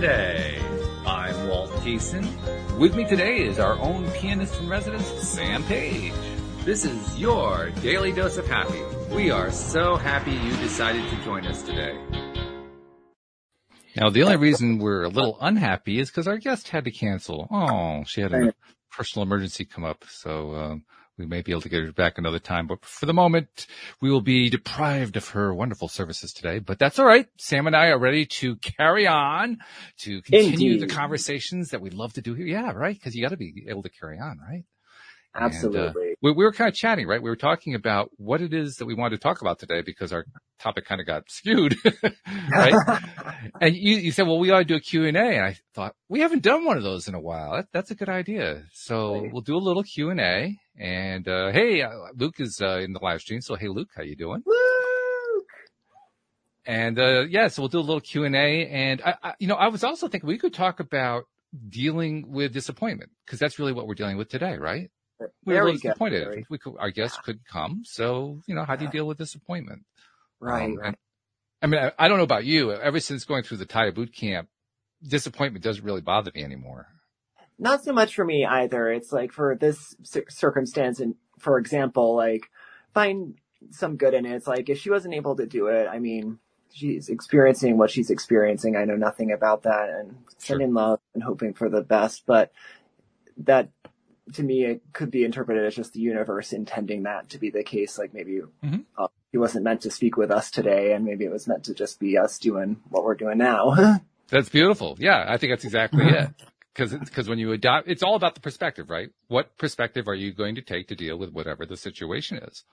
Welcome to LOA Today. I'm Walt Thiessen. With me today is our own pianist in residence, Sam Page. This is your daily dose of happy. We are so happy you decided to join us today. Now, the only reason we're a little unhappy is because our guest had to cancel. Oh, she had a personal emergency come up. So, um, we may be able to get her back another time, but for the moment, we will be deprived of her wonderful services today. But that's all right. Sam and I are ready to carry on to continue Indeed. the conversations that we love to do here. Yeah, right. Because you got to be able to carry on, right? And, uh, Absolutely. we, we were kind of chatting, right? We were talking about what it is that we wanted to talk about today because our topic kind of got skewed, right? and you, you said, well, we ought to do a Q and A. And I thought we haven't done one of those in a while. That, that's a good idea. So Right. we'll do a little Q and A. And, uh, hey, uh, Luke is, uh, in the live stream. So, hey, Luke, how you doing? Woo! And, uh, yeah, so we'll do a little Q and A. And I, I, you know, I was also thinking we could talk about dealing with disappointment because that's really what we're dealing with today, right? We're Very little good. disappointed. We could, our guest could come. So, you know, how do you deal with disappointment? Right, Um, right. and- I mean, I, I don't know about you. Ever since going through the Taya boot camp, disappointment doesn't really bother me anymore. Not so much for me either. It's like for this cir- circumstance, and for example, like find some good in it. It's like if she wasn't able to do it, I mean, she's experiencing what she's experiencing. I know nothing about that, and Sure. sending love and hoping for the best. But that, to me, it could be interpreted as just the universe intending that to be the case. Like maybe Mhm. uh, he wasn't meant to speak with us today, and maybe it was meant to just be us doing what we're doing now. That's beautiful. Yeah, I think that's exactly it. Because because when you adopt, it's all about the perspective, right? What perspective are you going to take to deal with whatever the situation is?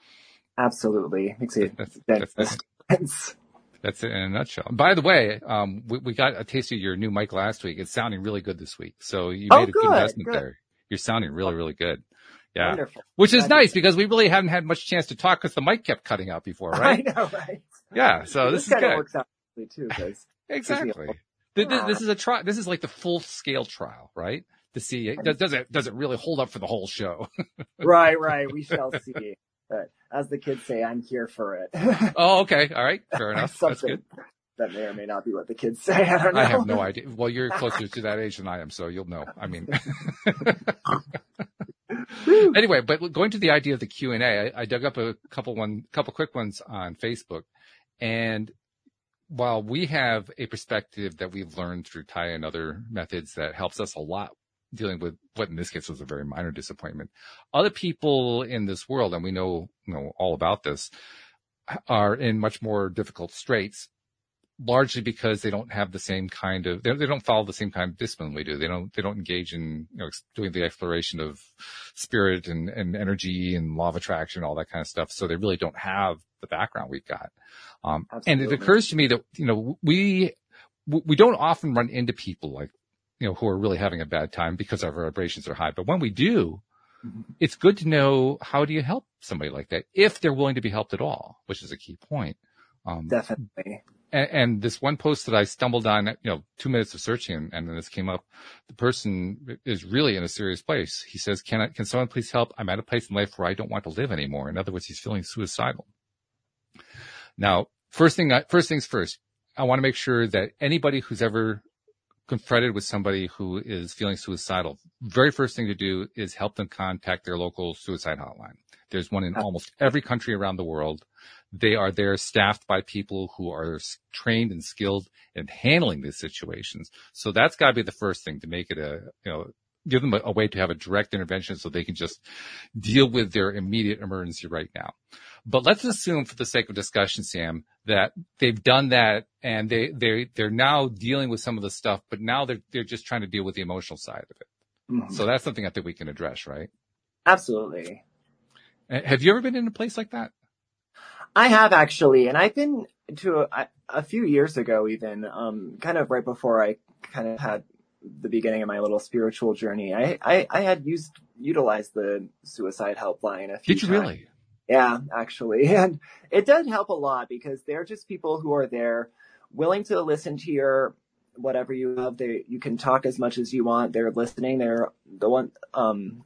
Absolutely. Makes it That's makes that's, sense. that's it in a nutshell. By the way, um, we, we got a taste of your new mic last week. It's sounding really good this week. So you Oh, made a good good, investment good. there. You're sounding really, really good. Yeah. Wonderful. Which is nice because we really haven't had much chance to talk because the mic kept cutting out before, right? I know, right? Yeah. So this, is kind of good. works out too, Exactly. Th- th- This is a trial. This is like the full scale trial, right? To see does, does it does it really hold up for the whole show? right, right. We shall see. But as the kids say, I'm here for it. oh, okay, all right, fair enough. That's good. That may or may not be what the kids say. I don't know. I have no idea. Well, you're closer to that age than I am, so you'll know. I mean, anyway, but going to the idea of the Q and A, I, I dug up a couple one, couple quick ones on Facebook, and while we have a perspective that we've learned through Taya and other methods that helps us a lot dealing with what in this case was a very minor disappointment, other people in this world, and we know you know all about this, are in much more difficult straits largely because they don't have the same kind of they, they don't follow the same kind of discipline we do. They don't they don't engage in you know doing the exploration of spirit and, and energy and law of attraction, all that kind of stuff. So they really don't have the background we've got. Um, and it occurs to me that you know we we don't often run into people like you know who are really having a bad time because our vibrations are high. But when we do, Mhm. it's good to know how do you help somebody like that if they're willing to be helped at all, which is a key point. Um, Definitely. And, and this one post that I stumbled on, you know, two minutes of searching and, and then this came up. The person is really in a serious place. He says, can I, can someone please help? I'm at a place in life where I don't want to live anymore. In other words, he's feeling suicidal. Now, first thing, I- first things first, I want to make sure that anybody who's ever confronted with somebody who is feeling suicidal, very first thing to do is help them contact their local suicide hotline. There's one in almost every country around the world. They are there staffed by people who are trained and skilled in handling these situations. So that's got to be the first thing to make it a, you know, give them a, a way to have a direct intervention so they can just deal with their immediate emergency right now. But let's assume for the sake of discussion, Sam, that they've done that and they, they, they're now dealing with some of the stuff, but now they're, they're just trying to deal with the emotional side of it. Mhm. So that's something I think we can address, right? Absolutely. Have you ever been in a place like that? I have actually, and I've been to a, a few years ago, even um, kind of right before I kind of had the beginning of my little spiritual journey. I I, I had used utilized the suicide helpline a few. Did you times. really? Yeah, actually, and it does help a lot because they're just people who are there, willing to listen to your whatever you have. They you can talk as much as you want. They're listening. They're the one. Um,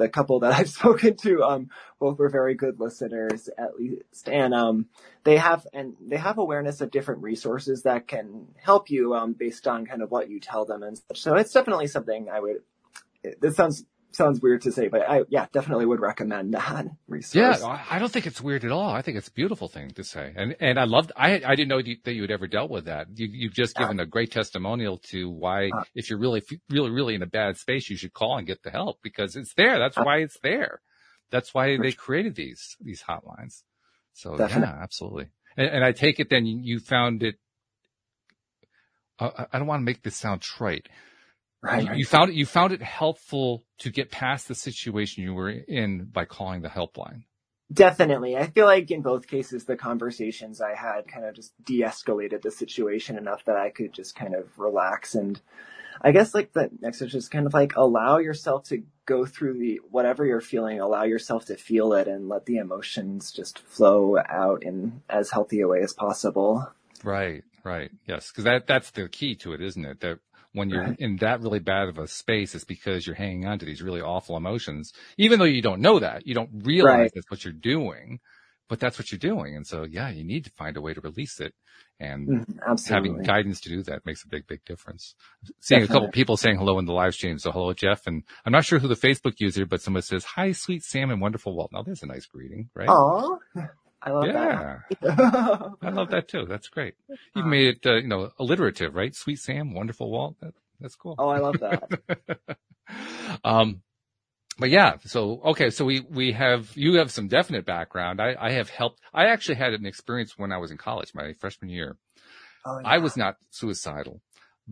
the couple that I've spoken to, um, both were very good listeners at least. And, um, they have, and they have awareness of different resources that can help you, um, based on kind of what you tell them and such. So it's definitely something I would, this sounds sounds weird to say, but I, yeah, definitely would recommend that resource. Yeah, I don't think it's weird at all. I think it's a beautiful thing to say. And, and I loved, I, I didn't know that you had ever dealt with that. You, you've just given a great testimonial to why, uh, if you're really, really, really in a bad space, you should call and get the help because it's there. That's uh, why it's there. That's why they created these, these hotlines. So definitely. yeah, absolutely. And, and I take it then you found it, uh, I don't want to make this sound trite Right. You found it, you found it helpful to get past the situation you were in by calling the helpline. Definitely. I feel like in both cases, the conversations I had kind of just de-escalated the situation enough that I could just kind of relax. And I guess like the next is just kind of like allow yourself to go through the, whatever you're feeling, allow yourself to feel it and let the emotions just flow out in as healthy a way as possible. Right. Right. Yes. Cause that, that's the key to it, isn't it? That when you're right. in that really bad of a space, it's because you're hanging on to these really awful emotions, even though you don't know that. You don't realize right. that's what you're doing, but that's what you're doing. And so, yeah, you need to find a way to release it. And mm, having guidance to do that makes a big, big difference. Seeing Definitely. a couple people saying hello in the live stream. So hello, Jeff. And I'm not sure who the Facebook user, but someone says, hi, sweet Sam and wonderful Walt. Now there's a nice greeting, right? Oh, I love yeah. that. I love that too. That's great. You've made it, uh, you know, alliterative, right? Sweet Sam, wonderful Walt. That, that's cool. Oh, I love that. um, but yeah, so, okay. So we, we have, you have some definite background. I, I have helped. I actually had an experience when I was in college, my freshman year. Oh, yeah. I was not suicidal,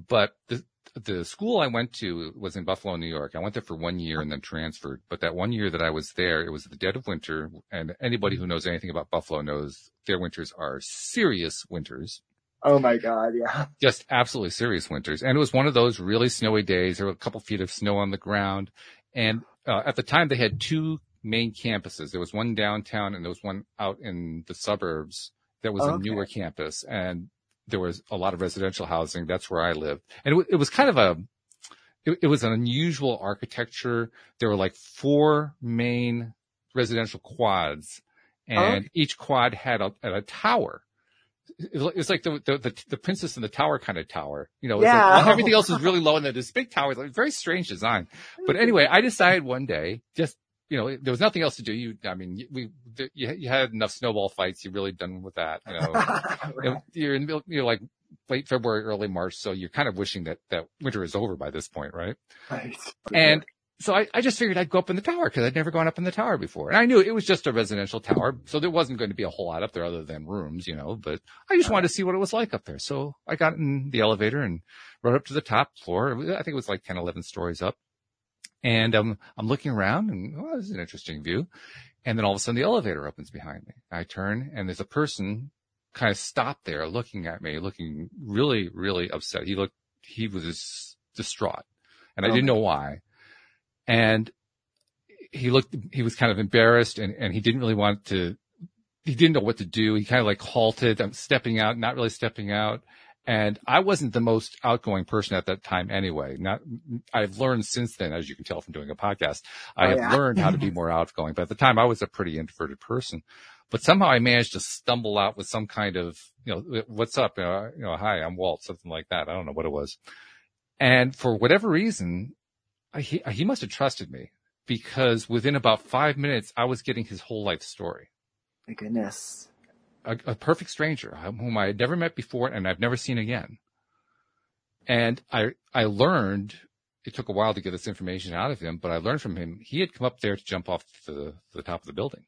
but the, the school I went to was in Buffalo, New York. I went there for one year and then transferred. But that one year that I was there, it was the dead of winter. And anybody who knows anything about Buffalo knows their winters are serious winters. Oh my God. Yeah. Just absolutely serious winters. And it was one of those really snowy days. There were a couple feet of snow on the ground. And uh, at the time they had two main campuses. There was one downtown and there was one out in the suburbs that was okay. a newer campus. And there was a lot of residential housing. That's where I lived. And it, it was kind of a, it, it, was an unusual architecture. There were like four main residential quads oh. and oh. each quad had a, a tower. It was like the, the, the, the, princess in the tower kind of tower, you know, yeah. Like, everything else is really low and then this big tower. Like very strange design. But anyway, I decided one day, just you know, there was nothing else to do. You, I mean, we, you, you had enough snowball fights. You're really done with that. You know, right. you're in, you're like late February, early March. So you're kind of wishing that, that winter is over by this point, right? Right. And so I, I just figured I'd go up in the tower because I'd never gone up in the tower before. And I knew it was just a residential tower. So there wasn't going to be a whole lot up there other than rooms, you know, but I just wanted to see what it was like up there. So I got in the elevator and rode up to the top floor. I think it was like 10, 11 stories up. And um, I'm looking around and, oh, this is an interesting view. And then all of a sudden the elevator opens behind me. I turn and there's a person kind of stopped there looking at me, looking really, really upset. He looked, he was distraught and I didn't know why. And he looked, he was kind of embarrassed and, and he didn't really want to, he didn't know what to do. He kind of like halted. I'm stepping out, not really stepping out. And I wasn't the most outgoing person at that time anyway. Not, I've learned since then, as you can tell from doing a podcast, I oh, have yeah. learned how to be more outgoing. But at the time I was a pretty introverted person, but somehow I managed to stumble out with some kind of, you know, what's up? Uh, you know, hi, I'm Walt, something like that. I don't know what it was. And for whatever reason, I, he, he must have trusted me because within about five minutes, I was getting his whole life story. My goodness a, a perfect stranger whom I had never met before and I've never seen again. And I, I learned, it took a while to get this information out of him, but I learned from him, he had come up there to jump off the, the top of the building.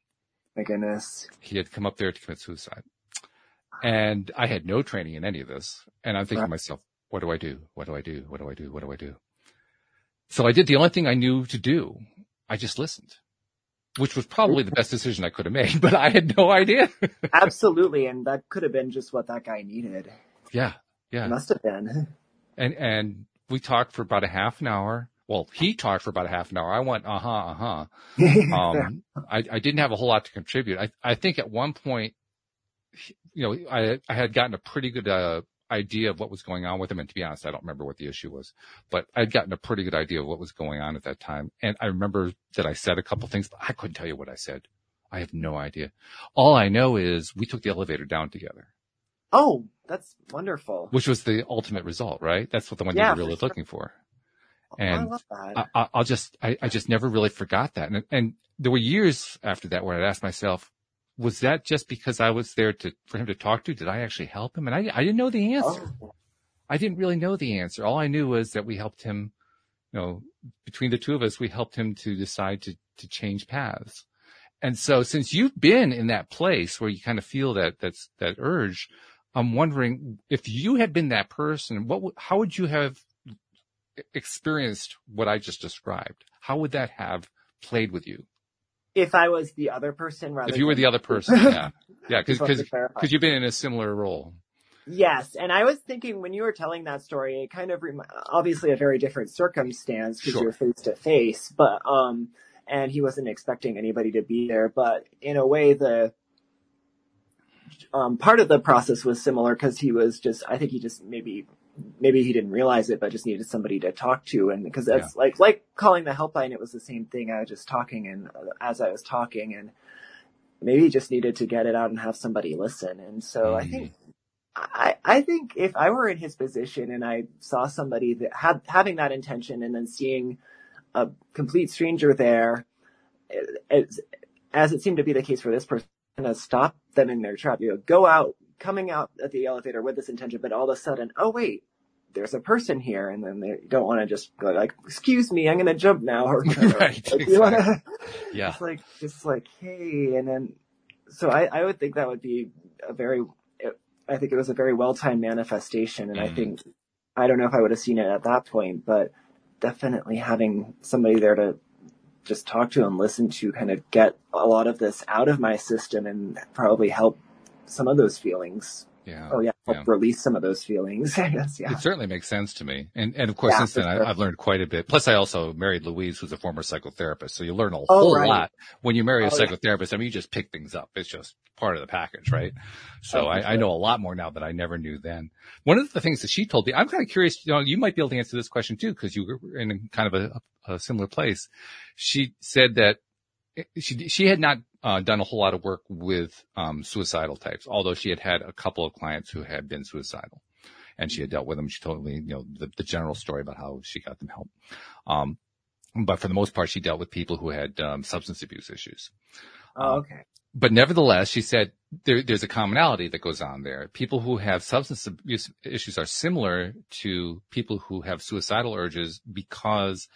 My goodness. He had come up there to commit suicide. And I had no training in any of this. And I'm thinking to myself, what do I do? What do I do? What do I do? What do I do? So I did the only thing I knew to do. I just listened which was probably the best decision I could have made, but I had no idea. Absolutely. And that could have been just what that guy needed. Yeah. Yeah. It must have been. And, and we talked for about a half an hour. Well, he talked for about a half an hour. I went, uh huh, uh huh. Um, I, I didn't have a whole lot to contribute. I, I think at one point, you know, I, I had gotten a pretty good, uh, idea of what was going on with him. And to be honest, I don't remember what the issue was, but I'd gotten a pretty good idea of what was going on at that time. And I remember that I said a couple things, but I couldn't tell you what I said. I have no idea. All I know is we took the elevator down together. Oh, that's wonderful. Which was the ultimate result, right? That's what the one yeah, you were really looking for. Oh, And I love that. I, I, will just, I, I just never really forgot that. And, and there were years after that where I'd ask myself, was that just because I was there to, for him to talk to? Did I actually help him? And I, I didn't know the oh. answer. Oh, I didn't really know the answer. All I knew was that we helped him, you know, between the two of us, we helped him to decide to, to change paths. And so since you've been in that place where you kind of feel that, that's, that urge, I'm wondering if you had been that person, what, how would you have experienced what I just described? How would that have played with you? If I was the other person rather If you were the other person, yeah. Yeah, cause, cause, cause you've been in a similar role. Yes, and I was thinking when you were telling that story, it kind of rem- obviously a very different circumstance because Sure. you're face to face, but um, and he wasn't expecting anybody to be there, but in a way, the um part of the process was similar because he was just, I think he just maybe maybe he didn't realize it, but just needed somebody to talk to, and because that's like like calling the helpline, it was the same thing. I was just talking, and uh, as I was talking, and maybe he just needed to get it out and have somebody listen, and so I Mhm. think I, I think if I were in his position and I saw somebody that had having that intention and then seeing a complete stranger there, as, as it seemed to be the case for this person, to stop them in their trap, you know, go out, coming out at the elevator with this intention, but all of a sudden, oh wait, there's a person here, and then they don't want to just go like, excuse me, I'm gonna jump now, or whatever. Right, Like, you wanna, Yeah. it's like just like hey and then so i i would think that would be a very i think it was a very well timed manifestation and i Mhm. think i don't know if i would have seen it at that point but definitely having somebody there to just talk to and listen to kind of get a lot of this out of my system and probably help some of those feelings Yeah. oh yeah help Yeah. release some of those feelings i guess yeah It certainly makes sense to me. And, and of course, Yeah, since then for I, sure. I've learned quite a bit. Plus I also married Louise, who's a former psychotherapist. So you learn a Oh, whole right. lot when you marry a Oh, yeah. psychotherapist. I mean, you just pick things up. It's just part of the package, mm-hmm. right? So Oh, I, I know a lot more now that I never knew then. One of the things that she told me, I'm kind of curious, you know, you might be able to answer this question too, because you were in kind of a, a similar place. She said that eh, she, she had not uh, done a whole lot of work with um, suicidal types, although she had had a couple of clients who had been suicidal and she had dealt with them. She told me, you know, the, the general story about how she got them help. Um, but for the most part, she dealt with people who had um, substance abuse issues. oh okay But nevertheless, she said there, there's a commonality that goes on there. People who have substance abuse issues are similar to people who have suicidal urges because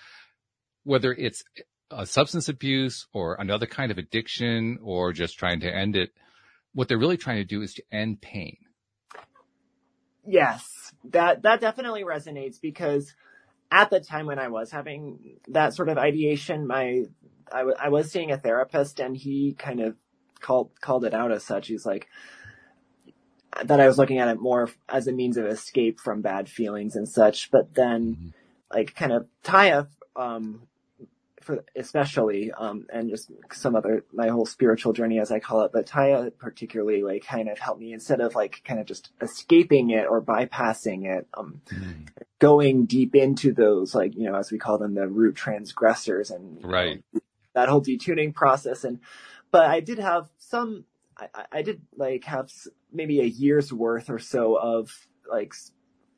whether it's a substance abuse or another kind of addiction or just trying to end it, what they're really trying to do is to end pain. Yes, that that definitely resonates because at the time when I was having that sort of ideation, my I, w- I was seeing a therapist and he kind of called called it out as such. He's like that I was looking at it more as a means of escape from bad feelings and such. But then, Mhm. like, kind of Taya, um, for especially, um, and just some other my whole spiritual journey as I call it. But Taya particularly, like, kind of helped me instead of like kind of just escaping it or bypassing it. Um, going deep into those, like, you know, as we call them, the root transgressors and you know, Right. that whole detuning process. And, but I did have some, I, I- did like have maybe a year's worth or so of like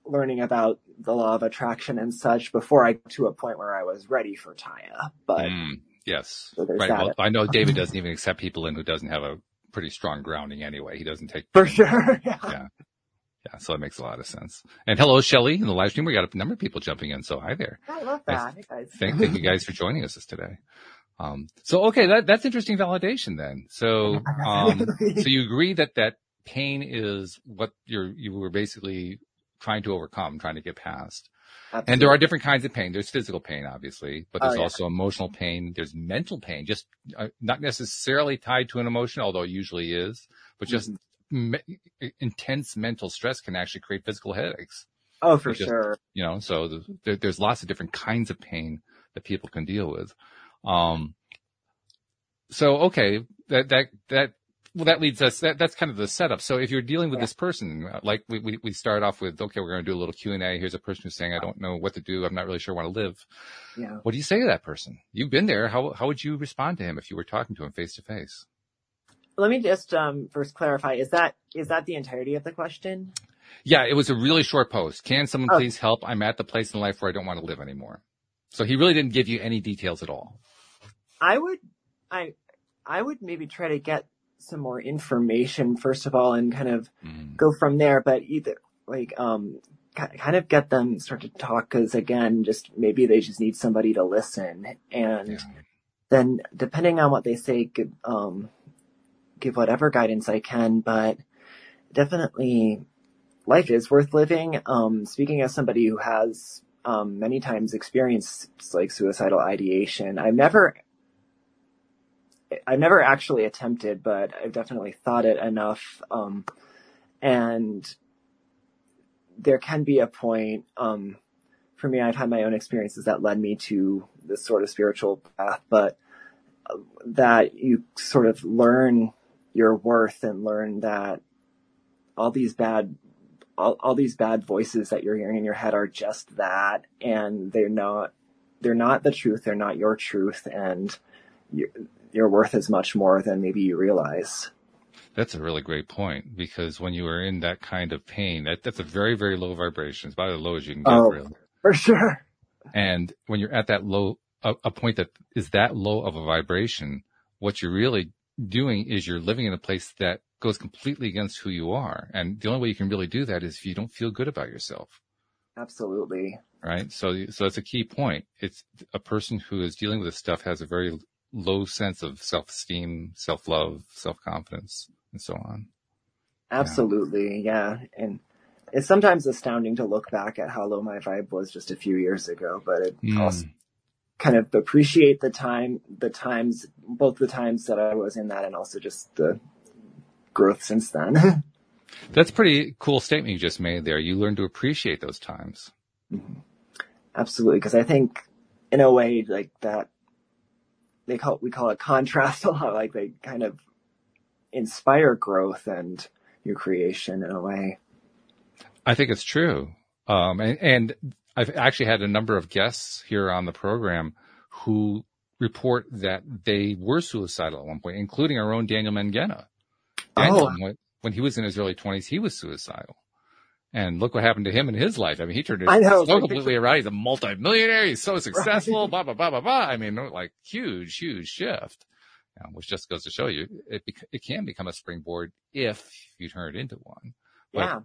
learning about the law of attraction and such before I got to a point where I was ready for Taya. But Mm, yes. So right. Well, I know David doesn't even accept people in who doesn't have a pretty strong grounding anyway. He doesn't take for sure, yeah. Yeah. Yeah. So it makes a lot of sense. And hello, Shelly in the live stream. We got a number of people jumping in. So hi there. I love that. Hey, guys. Thank, thank you guys for joining us today. Um, so okay, that, that's interesting validation then. So, um, so you agree that that pain is what you're, you were basically trying to overcome, trying to get past. And there are different kinds of pain. There's physical pain, obviously, but Oh, there's yeah. also emotional pain. There's mental pain, just uh, not necessarily tied to an emotion, although it usually is, but just Mm-hmm. me- intense mental stress can actually create physical headaches. Oh, for just- sure. You know, so the, there, there's lots of different kinds of pain that people can deal with. Um, so okay, that, that, that well, that leads us, that, that's kind of the setup. So if you're dealing with yeah. this person, uh, like we, we, we start off with, okay, we're going to do a little Q and A. Here's a person who's saying, I don't know what to do. I'm not really sure I want to live. Yeah. What do you say to that person? You've been there. How, how would you respond to him if you were talking to him face to face? Let me just, um, first clarify. Is that, is that the entirety of the question? Yeah, it was a really short post. Can someone oh. please help? I'm at the place in life where I don't want to live anymore. So he really didn't give you any details at all. I would, I, I would maybe try to get some more information first of all and kind of mm. go from there. But either like, um, kind of get them start to talk because again, just maybe they just need somebody to listen and yeah. then depending on what they say, give, um, give whatever guidance I can, but definitely life is worth living. Um, speaking as somebody who has, um, many times experienced like suicidal ideation, I've never I've never actually attempted, but I've definitely thought it enough. Um, and there can be a point, um, for me, I've had my own experiences that led me to this sort of spiritual path, but uh, that you sort of learn your worth and learn that all these bad all, all these bad voices that you're hearing in your head are just that and they're not they're not the truth they're not your truth and your worth is much more than maybe you realize. That's a really great point because when you are in that kind of pain, that, that's a very, very low vibration. It's about as low as you can get, oh, really. For sure. And when you're at that low, a, a point that is that low of a vibration, what you're really doing is you're living in a place that goes completely against who you are. And the only way you can really do that is if you don't feel good about yourself. Absolutely. Right. So, so that's a key point. It's a person who is dealing with this stuff has a very low sense of self-esteem, self-love, self-confidence, and so on. Absolutely, yeah. yeah. And it's sometimes astounding to look back at how low my vibe was just a few years ago, but it mm. also kind of appreciate the time, the times, both the times that I was in that and also just the growth since then. That's pretty cool statement you just made there. You learn to appreciate those times. Mm-hmm. Absolutely. Cause I think in a way like that they call we call it contrast a lot. Like they kind of inspire growth and new creation in a way. I think it's true. Um, and, and I've actually had a number of guests here on the program who report that they were suicidal at one point, including our own Daniel Mangena. Daniel, oh. when he was in his early twenties, he was suicidal. And look what happened to him in his life. I mean, he turned it so completely around. He's a multimillionaire. He's so successful. Right. Blah blah blah blah blah. I mean, like huge, huge shift. which just goes to show you, it it can become a springboard if you turn it into one. But yeah.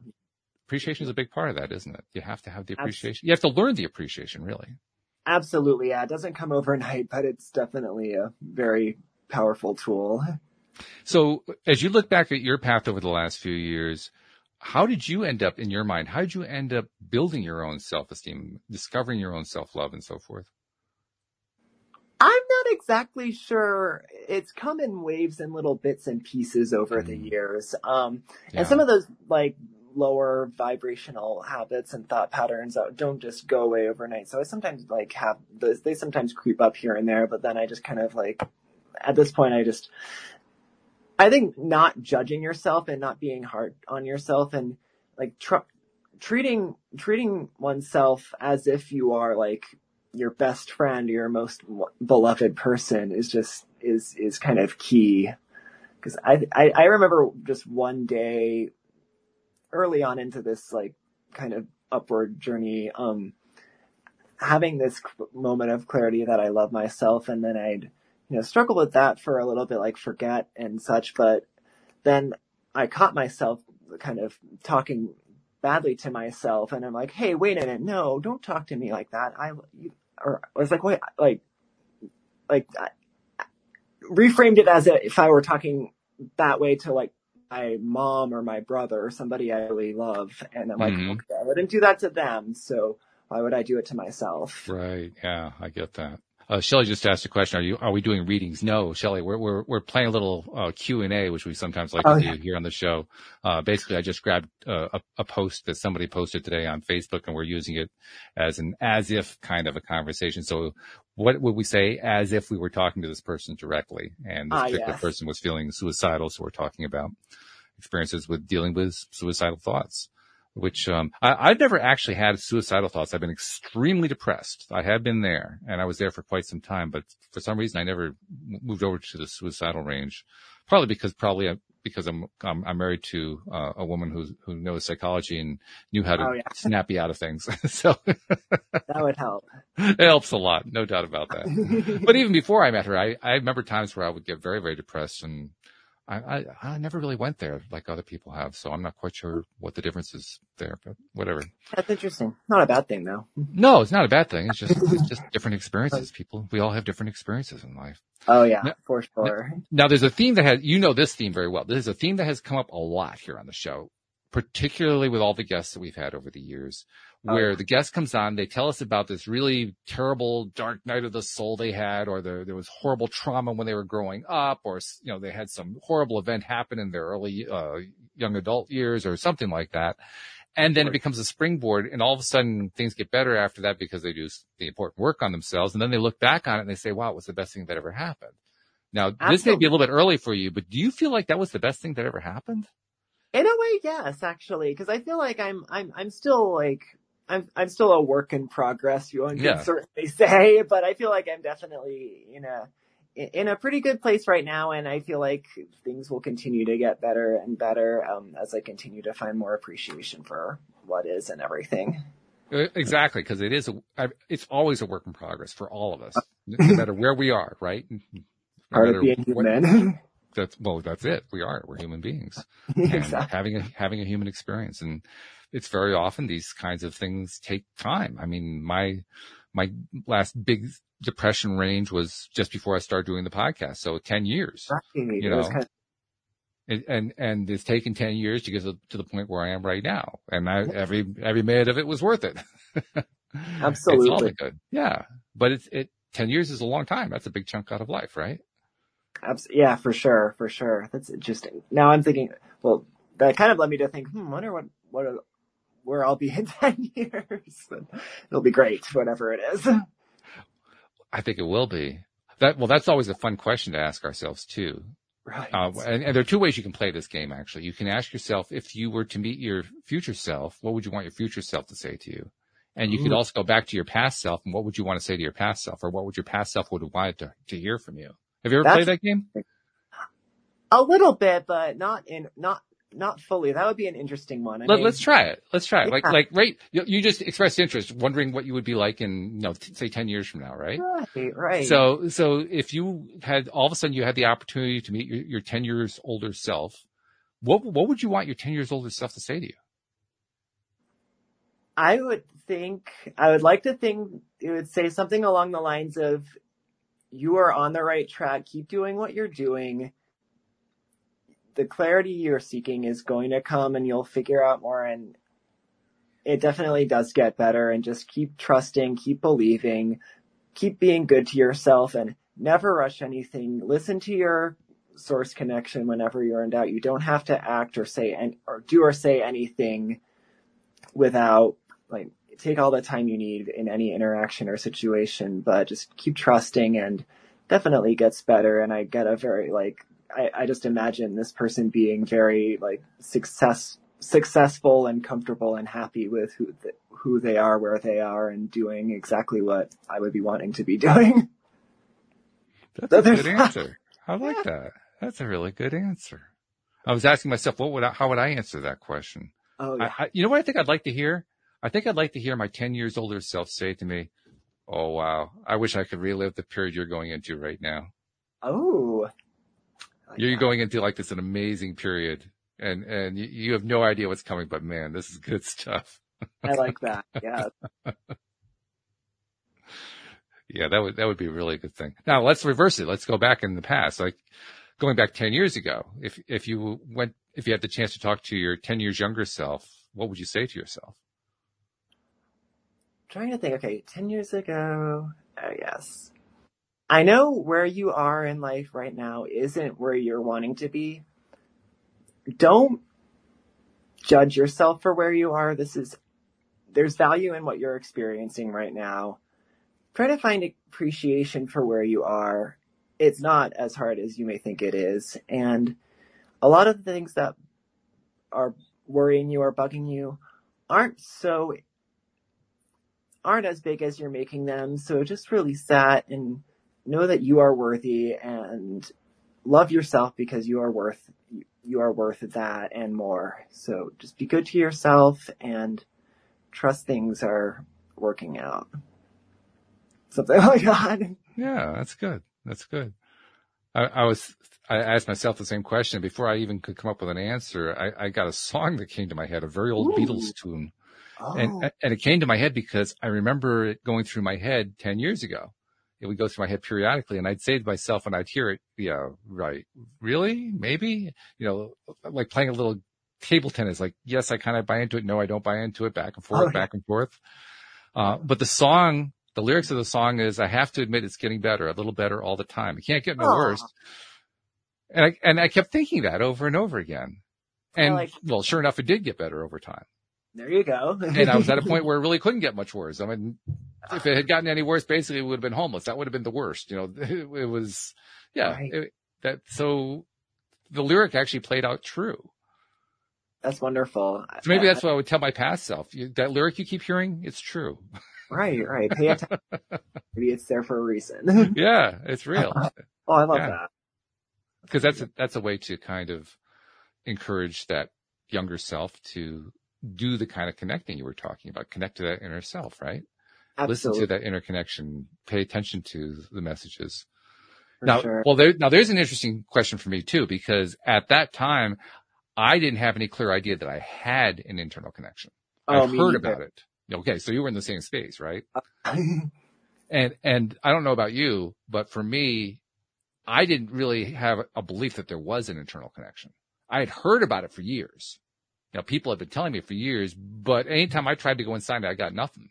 Appreciation is a big part of that, isn't it? You have to have the appreciation. You have to learn the appreciation, really. Absolutely. Yeah. It doesn't come overnight, but it's definitely a very powerful tool. So as you look back at your path over the last few years, how did you end up in your mind? How did you end up building your own self-esteem, discovering your own self-love and so forth? I'm not exactly sure. It's come in waves and little bits and pieces over mm. the years. Um, yeah. and some of those like lower vibrational habits and thought patterns don't just go away overnight. So I sometimes like have those, they sometimes creep up here and there, but then I just kind of like, at this point, I just I think not judging yourself and not being hard on yourself and like tr- treating treating oneself as if you are like your best friend or your most beloved person is just is is kind of key. Because I, I I remember just one day early on into this like kind of upward journey um having this moment of clarity that I love myself and then I'd you know, struggled with that for a little bit, like forget and such, but then I caught myself kind of talking badly to myself and I'm like, Hey, wait a minute. No, don't talk to me like that. I, you, or I was like, wait, like, like, I, reframed it as if I were talking that way to like my mom or my brother or somebody I really love. And I'm like, mm-hmm. okay, I wouldn't do that to them. So why would I do it to myself? Right. Yeah. I get that. Uh, Shelly just asked a question. Are you, are we doing readings? No, Shelly, we're, we're, we're playing a little, uh, Q and A, which we sometimes like oh, to yeah. do here on the show. Uh, basically I just grabbed uh, a, a post that somebody posted today on Facebook and we're using it as an as if kind of a conversation. So what would we say as if we were talking to this person directly and this Ah, particular yes. person was feeling suicidal. So we're talking about experiences with dealing with suicidal thoughts, which, um, I, I've never actually had suicidal thoughts. I've been extremely depressed. I have been there and I was there for quite some time, but for some reason I never moved over to the suicidal range. Probably because probably uh, because I'm, I'm, I'm married to uh, a woman who, who knows psychology and knew how to Oh, yeah. snap you out of things. so That would help. it helps a lot. No doubt about that but even before I met her, I, I remember times where I would get very, very depressed and I, I, I never really went there like other people have. So I'm not quite sure what the difference is there, but whatever. That's interesting. Not a bad thing though. Mm-hmm. No, it's not a bad thing. It's just, it's just different experiences. People, we all have different experiences in life. Oh yeah, No- for sure. Now there's a theme that has, you know this theme very well. This is a theme that has come up a lot here on the show, particularly with all the guests that we've had over the years, Oh, where yeah. the guest comes on, they tell us about this really terrible dark night of the soul they had, or there, there was horrible trauma when they were growing up, or, you know, they had some horrible event happen in their early, uh, young adult years or something like that. And then it becomes a springboard and all of a sudden things get better after that because they do the important work on themselves. And then they look back on it and they say, wow, it was the best thing that ever happened. Now, this may be a little bit early for you, but do you feel like that was the best thing that ever happened? In a way, yes, actually, because I feel like I'm I'm I'm still like I'm I'm still a work in progress. You one Yeah. could certainly say, but I feel like I'm definitely in a in a pretty good place right now, and I feel like things will continue to get better and better um, as I continue to find more appreciation for what is and everything. Exactly, because it is a, it's always a work in progress for all of us, no no matter where we are, right? No Part of being what- human. that's well, that's it. We are. We're human beings. exactly. having a having a human experience and it's very often these kinds of things take time. I mean my my last big depression range was just before i started doing the podcast. So 10 years you know, kind of- and and, and it's taken 10 years to get to, to the point where i am right now. And I, every every minute of it was worth it. It's all Absolutely. good. Yeah. But it's it 10 years is a long time. That's a big chunk out of life right? Abs- yeah, for sure, for sure. That's interesting. Now I'm thinking, well, that kind of led me to think, hmm, wonder what, what, where I'll be in 10 years. It'll be great, whatever it is. i think it will be that well that's always a fun question to ask ourselves too Right. Uh, and, and there are two ways you can play this game, actually. You can ask yourself, if you were to meet your future self, what would you want your future self to say to you? And you could also go back to your past self and what would you want to say to your past self or what would your past self would have wanted to, to hear from you? Have you ever That's- played that game? A little bit, but not in, not, not fully. That would be an interesting one. I Let, us try it. Let's try it. Like, Yeah. like, right. You, you just expressed interest, wondering what you would be like in, you know, t- say 10 years from now, right? Right, right. So, so if you had all of a sudden you had the opportunity to meet your, your 10 years older self, what, what would you want your 10 years older self to say to you? I would think, I would like to think it would say something along the lines of, you are on the right track. Keep doing what you're doing. The clarity you're seeking is going to come and you'll figure out more and it definitely does get better and just keep trusting, keep believing, keep being good to yourself and never rush anything. Listen to your source connection whenever you're in doubt. You don't have to act or say and or do or say anything without like take all the time you need in any interaction or situation, but just keep trusting and definitely gets better. And I get a very like I, I just imagine this person being very like success successful and comfortable and happy with who th- who they are, where they are, and doing exactly what I would be wanting to be doing. That's a good answer. I like that. That's a really good answer. I was asking myself, what would I, how would I answer that question? Oh I, yeah. I, you know what I think I'd like to hear? I think I'd like to hear my 10 years older self say to me, Oh wow, I wish I could relive the period you're going into right now. oh. Like You're that. going into like this an amazing period and, and you, you have no idea what's coming, but man, this is good stuff. I like that. Yeah. Yeah, that would, that would be a really good thing. Now let's reverse it. Let's go back in the past. Like going back 10 years ago, if, if you went, if you had the chance to talk to your 10 years younger self, what would you say to yourself? trying to think, okay, 10 years ago, oh yes. I know where you are in life right now isn't where you're wanting to be. Don't judge yourself for where you are. This is, there's value in what you're experiencing right now. try to find appreciation for where you are. It's not as hard as you may think it is. And a lot of the things that are worrying you or bugging you aren't so aren't as big as you're making them. So just release that and know that you are worthy and love yourself because you are worth you are worth that and more. So just be good to yourself and trust things are working out. Something like that. Yeah, that's good. That's good. I, I, was, I asked myself the same question before I even could come up with an answer. I, I got a song that came to my head, a very old Ooh. Beatles tune. Oh. And, and it came to my head because I remember it going through my head 10 years ago. It would go through my head periodically and I'd say to myself when I'd hear it, yeah, right. Really? Maybe? You know, like playing a little table tennis, like, yes, I kind of buy into it. No, I don't buy into it back and forth, oh, back and forth. Uh, but the song, the lyrics of the song is, I have to admit it's getting better, a little better all the time. It can't get no worse. And I, and I kept thinking that over and over again. And like, well, sure enough, it did get better over time. There you go. and I was at a point where it really couldn't get much worse. I mean, if it had gotten any worse, basically it would have been homeless. That would have been the worst. You know, it, it was, yeah, right. it, that, so the lyric actually played out true. That's wonderful. So maybe that's what I would tell my past self. You, that lyric you keep hearing, it's true. Right, right. Pay attention. maybe it's there for a reason. yeah, it's real. oh, I love yeah. that. Because that's a, that's a way to kind of encourage that younger self to do the kind of connecting you were talking about. Connect to that inner self, right? Absolutely. Listen to that inner connection. Pay attention to the messages. For now, sure. well, there, now there's an interesting question for me too, because at that time, I didn't have any clear idea that I had an internal connection. Oh, I've heard about it. Okay. So you were in the same space, right? and, and I don't know about you, but for me, I didn't really have a belief that there was an internal connection. I had heard about it for years. You know, people have been telling me for years, but anytime I tried to go inside it, I got nothing.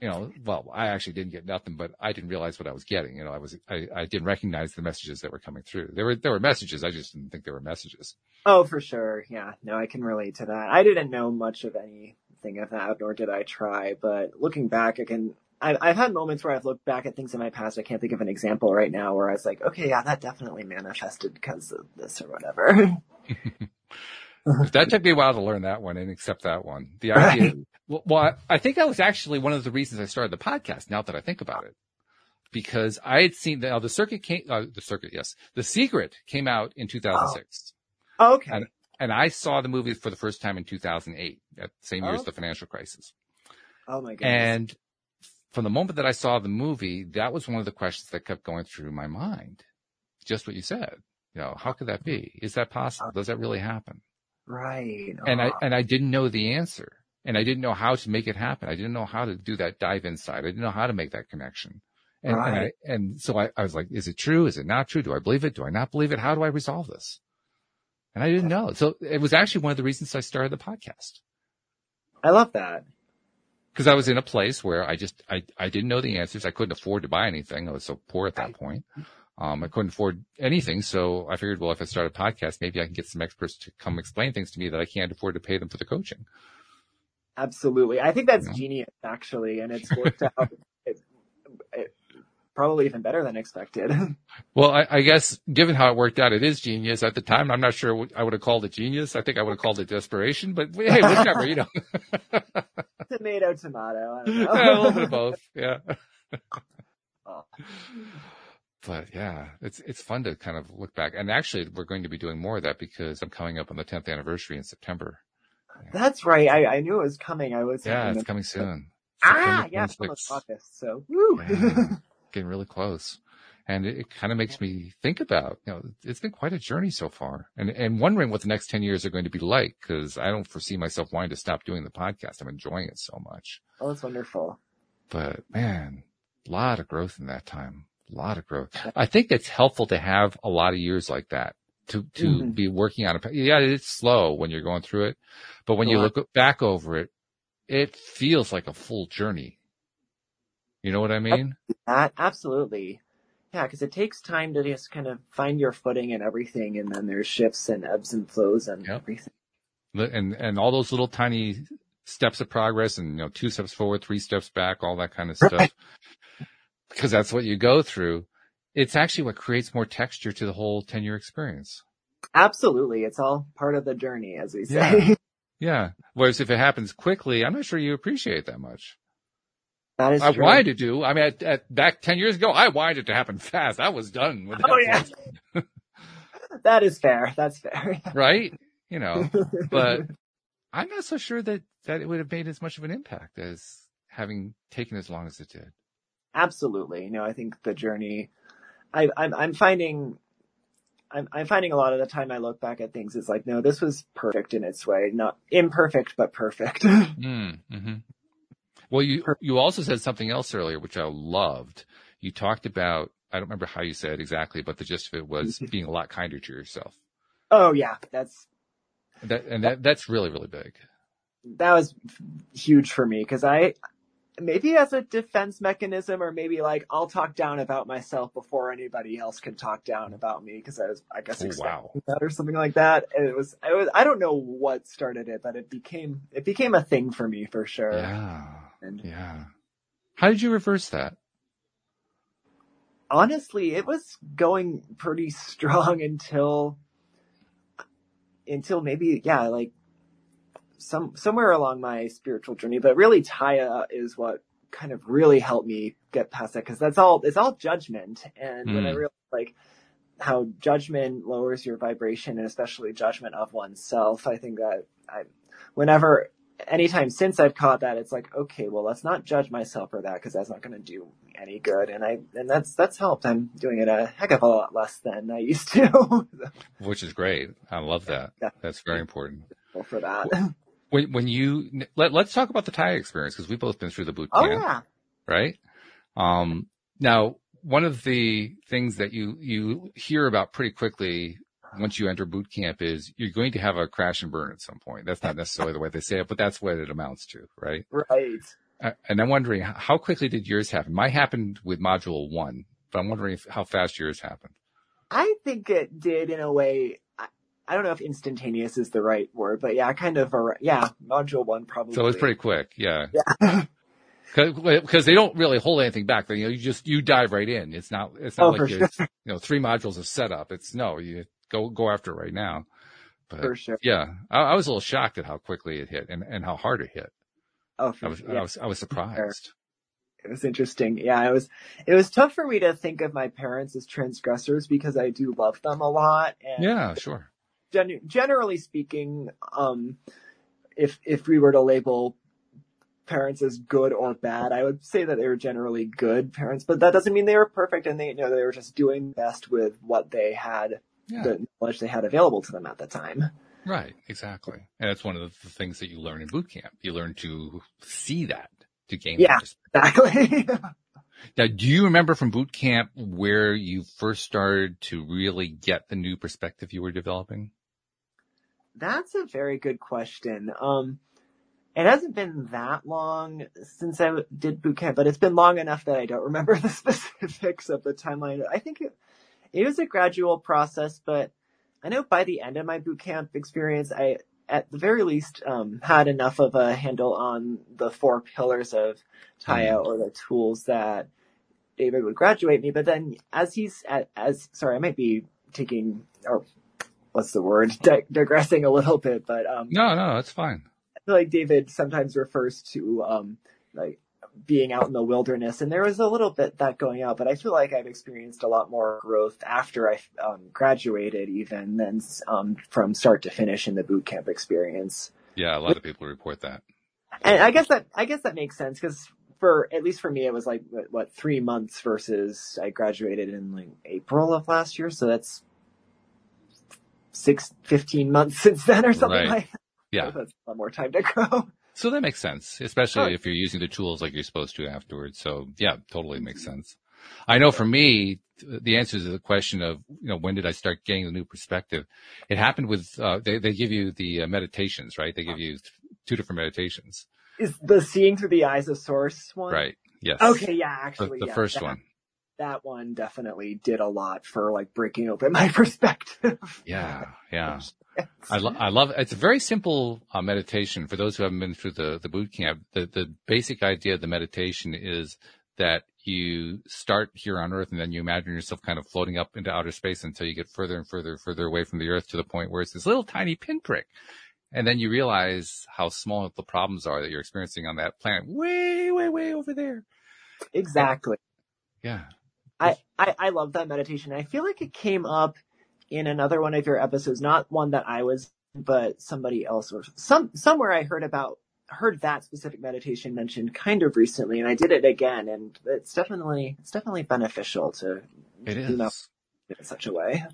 You know, well, I actually didn't get nothing, but I didn't realize what I was getting. You know, I was, I, I didn't recognize the messages that were coming through. There were, there were messages. I just didn't think there were messages. Oh, for sure. Yeah. No, I can relate to that. I didn't know much of anything of that, nor did I try, but looking back, I can, I've, I've had moments where I've looked back at things in my past. I can't think of an example right now where I was like, okay, yeah, that definitely manifested because of this or whatever. that took me a while to learn that one and accept that one. The idea, well, well, I think that was actually one of the reasons I started the podcast. Now that I think about it, because I had seen now the circuit came, uh, the circuit, yes, the secret came out in 2006. Oh. Okay. And, and I saw the movie for the first time in 2008, at the same year oh. as the financial crisis. Oh my goodness. And from the moment that I saw the movie, that was one of the questions that kept going through my mind. Just what you said. You know, how could that be? Is that possible? Does that really happen? Right. And I, uh-huh. and I didn't know the answer and I didn't know how to make it happen. I didn't know how to do that dive inside. I didn't know how to make that connection. And, right. and, I, and so I, I was like, is it true? Is it not true? Do I believe it? Do I not believe it? How do I resolve this? And I didn't know. So it was actually one of the reasons I started the podcast. I love that. Cause I was in a place where I just, I, I didn't know the answers. I couldn't afford to buy anything. I was so poor at that point. Um, I couldn't afford anything. So I figured, well, if I start a podcast, maybe I can get some experts to come explain things to me that I can't afford to pay them for the coaching. Absolutely. I think that's genius actually. And it's worked out it, it, probably even better than expected. Well, I, I, guess given how it worked out, it is genius at the time. I'm not sure I would have called it genius. I think I would have called it desperation, but hey, whatever, you know. tomato, tomato. yeah, a little bit of both. Yeah. Oh but yeah, it's it's fun to kind of look back. And actually, we're going to be doing more of that because I'm coming up on the 10th anniversary in September. That's right. I, I knew it was coming. I was yeah, it's coming soon. Ah, yeah, August. So. Yeah, getting really close, and it, it kind of makes me think about you know it's been quite a journey so far, and and wondering what the next 10 years are going to be like because I don't foresee myself wanting to stop doing the podcast. I'm enjoying it so much. Oh, that's wonderful. But man, a lot of growth in that time a lot of growth. I think it's helpful to have a lot of years like that to, to mm-hmm. be working on it. Yeah, it's slow when you're going through it, but when you look back over it, it feels like a full journey. You know what I mean? That absolutely. Yeah, because it takes time to just kind of find your footing and everything, and then there's shifts and ebbs and flows and yep. everything. And and all those little tiny steps of progress and, you know, two steps forward, three steps back, all that kind of stuff. Because that's what you go through. It's actually what creates more texture to the whole 10 year experience. Absolutely. It's all part of the journey, as we say. Yeah. yeah. Whereas if it happens quickly, I'm not sure you appreciate that much. That is I true. wanted to do. I mean, at, at, back 10 years ago, I wanted it to happen fast. I was done with that. Oh, yeah. that is fair. That's fair. Right? You know, but I'm not so sure that, that it would have made as much of an impact as having taken as long as it did. Absolutely. No, I think the journey, I, I'm, I'm finding, I'm, I'm finding a lot of the time I look back at things is like, no, this was perfect in its way, not imperfect, but perfect. Mm, hmm Well, you, you also said something else earlier, which I loved. You talked about, I don't remember how you said it exactly, but the gist of it was being a lot kinder to yourself. oh yeah, that's, That, and that, that's really, really big. that was huge for me because I, maybe as a defense mechanism or maybe like I'll talk down about myself before anybody else can talk down about me because I was, I guess, Oh, wow. that or something like that. And it was, it was, I don't know what started it, but it became, it became a thing for me for sure. Yeah. And Yeah. How did you reverse that? honestly, it was going pretty strong until, until maybe, yeah, like some, somewhere along my spiritual journey, but really Taya is what kind of really helped me get past that. Cause that's all, it's all judgment. And when I Mm. realized like how judgment lowers your vibration and especially judgment of oneself, I think that I, whenever, anytime since I've caught that, it's like, okay, well, let's not judge myself for that because that's not going to do any good. And I, and that's, that's helped. I'm doing it a heck of a lot less than I used to. Which is great. I love that. Yeah. That's very important. For that. When, when you, let, let's talk about the Taya experience because we've both been through the boot Oh camp, yeah. right? Um, now one of the things that you, you hear about pretty quickly once you enter boot camp is you're going to have a crash and burn at some point. That's not necessarily the way they say it, but that's what it amounts to, right? Right. Uh, And I'm wondering how quickly did yours happen? Mine happened with module one, but I'm wondering if, how fast yours happened. I think it did in a way. I, I don't know if instantaneous is the right word, but yeah, kind of a, yeah, module one probably. So it was pretty quick. Yeah. Yeah. Because they don't really hold anything back. You know, you just, you dive right in. It's not, it's not Oh, like there's, you know, three modules of setup. It's no, you go, go after it right now. But for sure. yeah, I, I was a little shocked at how quickly it hit and, and how hard it hit. Oh, I for was, sure. I was, I was surprised. it was interesting. Yeah, it was it was tough for me to think of my parents as transgressors because I do love them a lot. And Yeah, sure. Gen- generally speaking, um, if if we were to label parents as good or bad, I would say that they were generally good parents, but that doesn't mean they were perfect and they you know they were just doing best with what they had, Yeah. the knowledge they had available to them at the time. Right, exactly. And that's one of the things that you learn in boot camp. You learn to see that, to gain Yeah. Exactly. Now, do you remember from boot camp where you first started to really get the new perspective you were developing? That's a very good question. Um, it hasn't been that long since I did boot camp, but it's been long enough that I don't remember the specifics of the timeline. I think it, it was a gradual process, but I know by the end of my boot camp experience, I, at the very least, um, had enough of a handle on the four pillars of Taya or the tools that David would graduate me. But then as he's, as, sorry, I might be taking, or what's the word, Di- digressing a little bit, but, um, No, no, that's fine. I feel like David sometimes refers to um like being out in the wilderness, and there was a little bit that going out, but I feel like I've experienced a lot more growth after I um, graduated, even than um, from start to finish in the boot camp experience. Yeah, a lot of people report that. And I guess that I guess that makes sense because for at least for me, it was like what, what three months versus I graduated in like April of last year, so that's six, 15 months since then or something Right. like. that. Yeah. So that's a lot more time to grow. So that makes sense, especially Oh. if you're using the tools like you're supposed to afterwards. So yeah, totally makes sense. I know for me, the answer to the question of, you know, when did I start getting the new perspective? It happened with, uh, they, they give you the uh, meditations, right? They give you two different meditations. Is the seeing through the eyes of source one? Right. Yes. Okay, yeah, The, actually. the yeah, first one. That one definitely did a lot for like breaking open my perspective. Yeah, yeah. I, lo- I love It's a very simple uh, meditation for those who haven't been through the, the boot camp. The, the basic idea of the meditation is that you start here on earth and then you imagine yourself kind of floating up into outer space until you get further and further, and further away from the earth to the point where it's this little tiny pinprick. And then you realize how small the problems are that you're experiencing on that planet way, way, way over there. Exactly. Yeah. I, I, I love that meditation. I feel like it came up in another one of your episodes, not one that I was, but somebody else or some, somewhere I heard about, heard that specific meditation mentioned kind of recently and I did it again and it's definitely, it's definitely beneficial to It do that is. in such a way.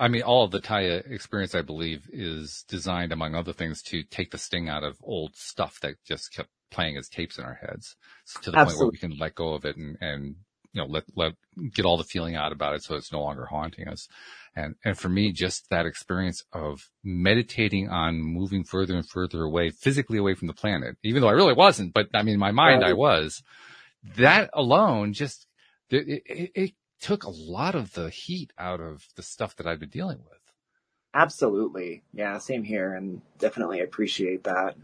I mean, all of the Taya experience, I believe, is designed, among other things, to take the sting out of old stuff that just kept playing as tapes in our heads to the point where we can let go of it and, and, you know, let, let, get all the feeling out about it so it's no longer haunting us. And, and for me, just that experience of meditating on moving further and further away, physically away from the planet, even though I really wasn't, but I mean, in my mind, I was, that alone just, it, it, it took a lot of the heat out of the stuff that I've been dealing with. Absolutely. Yeah, same here and definitely appreciate that.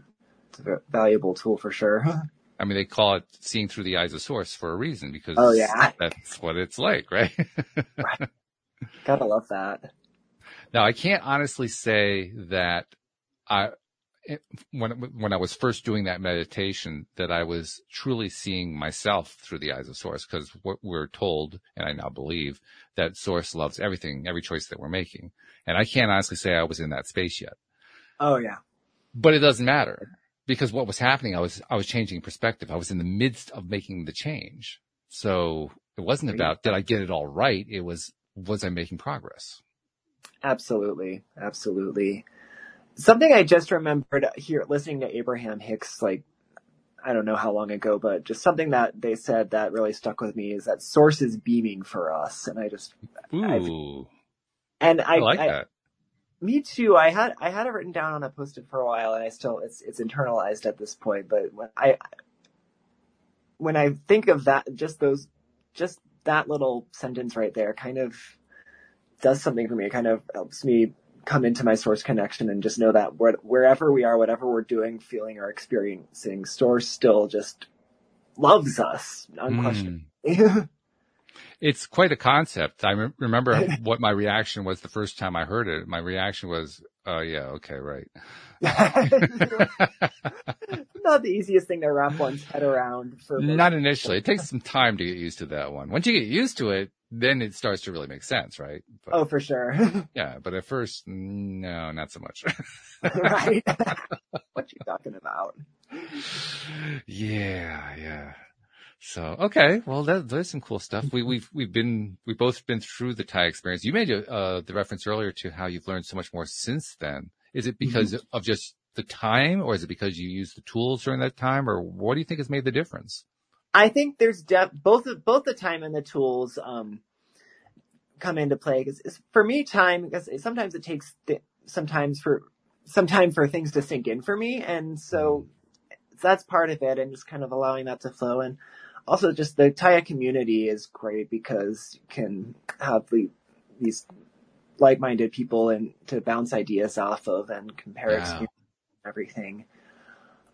It's a valuable tool for sure. I mean, they call it seeing through the eyes of source for a reason because Oh, yeah. that's what it's like, right? Gotta love that. now, I can't honestly say that I, it- when, when I was first doing that meditation, that I was truly seeing myself through the eyes of source because what we're told, and I now believe that source loves everything, every choice that we're making. And I can't honestly say I was in that space yet. Oh yeah. but it doesn't matter because what was happening, I was, I was changing perspective. I was in the midst of making the change. So it wasn't about, did I get it all right? It was, was I making progress? Absolutely. Absolutely. Something I just remembered here listening to Abraham Hicks, like, I don't know how long ago, but just something that they said that really stuck with me is that source is beaming for us. And I just, I've- Ooh, and I, I, like I- that. Me too. I had, I had it written down on a post-it for a while and I still, it's, it's internalized at this point, but when I, when I think of that, just those, just that little sentence right there kind of does something for me. It kind of helps me come into my source connection and just know that where, wherever we are, whatever we're doing, feeling or experiencing, source still just loves us unquestionably. Mm. It's quite a concept. I re- remember what my reaction was the first time I heard it. My reaction was, oh yeah, okay, right. Not the easiest thing to wrap one's head around for Not initially. It takes some time to get used to that one. Once you get used to it, then it starts to really make sense, right? But, Oh, for sure. Yeah, but at first, no, not so much. right? what you talking about? yeah, yeah. So, okay. Well, that, there's some cool stuff. We, we've, we've been, we've both been through the Taya experience. You made, uh, the reference earlier to how you've learned so much more since then. Is it because of just the time or is it because you used the tools during that time or what do you think has made the difference? I think there's def- both both the time and the tools um, come into play. Because for me, time because sometimes it takes th- sometimes for some time for things to sink in for me, and so that's part of it, and just kind of allowing that to flow. And also, just the Taya community is great because you can have the, these like-minded people and to bounce ideas off of and compare Yeah. experiences and everything.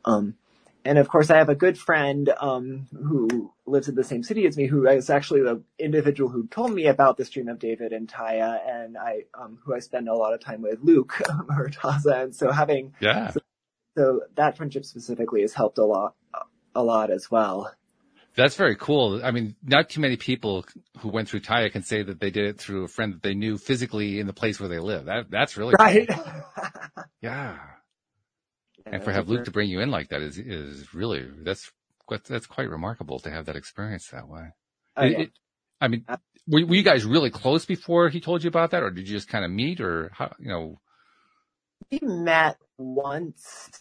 Um, and of course, I have a good friend um, who lives in the same city as me, who is actually the individual who told me about the Stream of David and Taya, and I, um, who I spend a lot of time with, Luke Murtaza. And so having Yeah. so that friendship specifically has helped a lot, a lot as well. That's very cool. I mean, not too many people who went through Taya can say that they did it through a friend that they knew physically in the place where they live. That, that's really Right. cool. Yeah. and for have Luke to bring you in like that is is really that's quite- that's quite remarkable to have that experience that way. Oh, It- yeah. it- I mean, uh, were, were you guys really close before he told you about that, or did you just kind of meet, or how? You know, we met once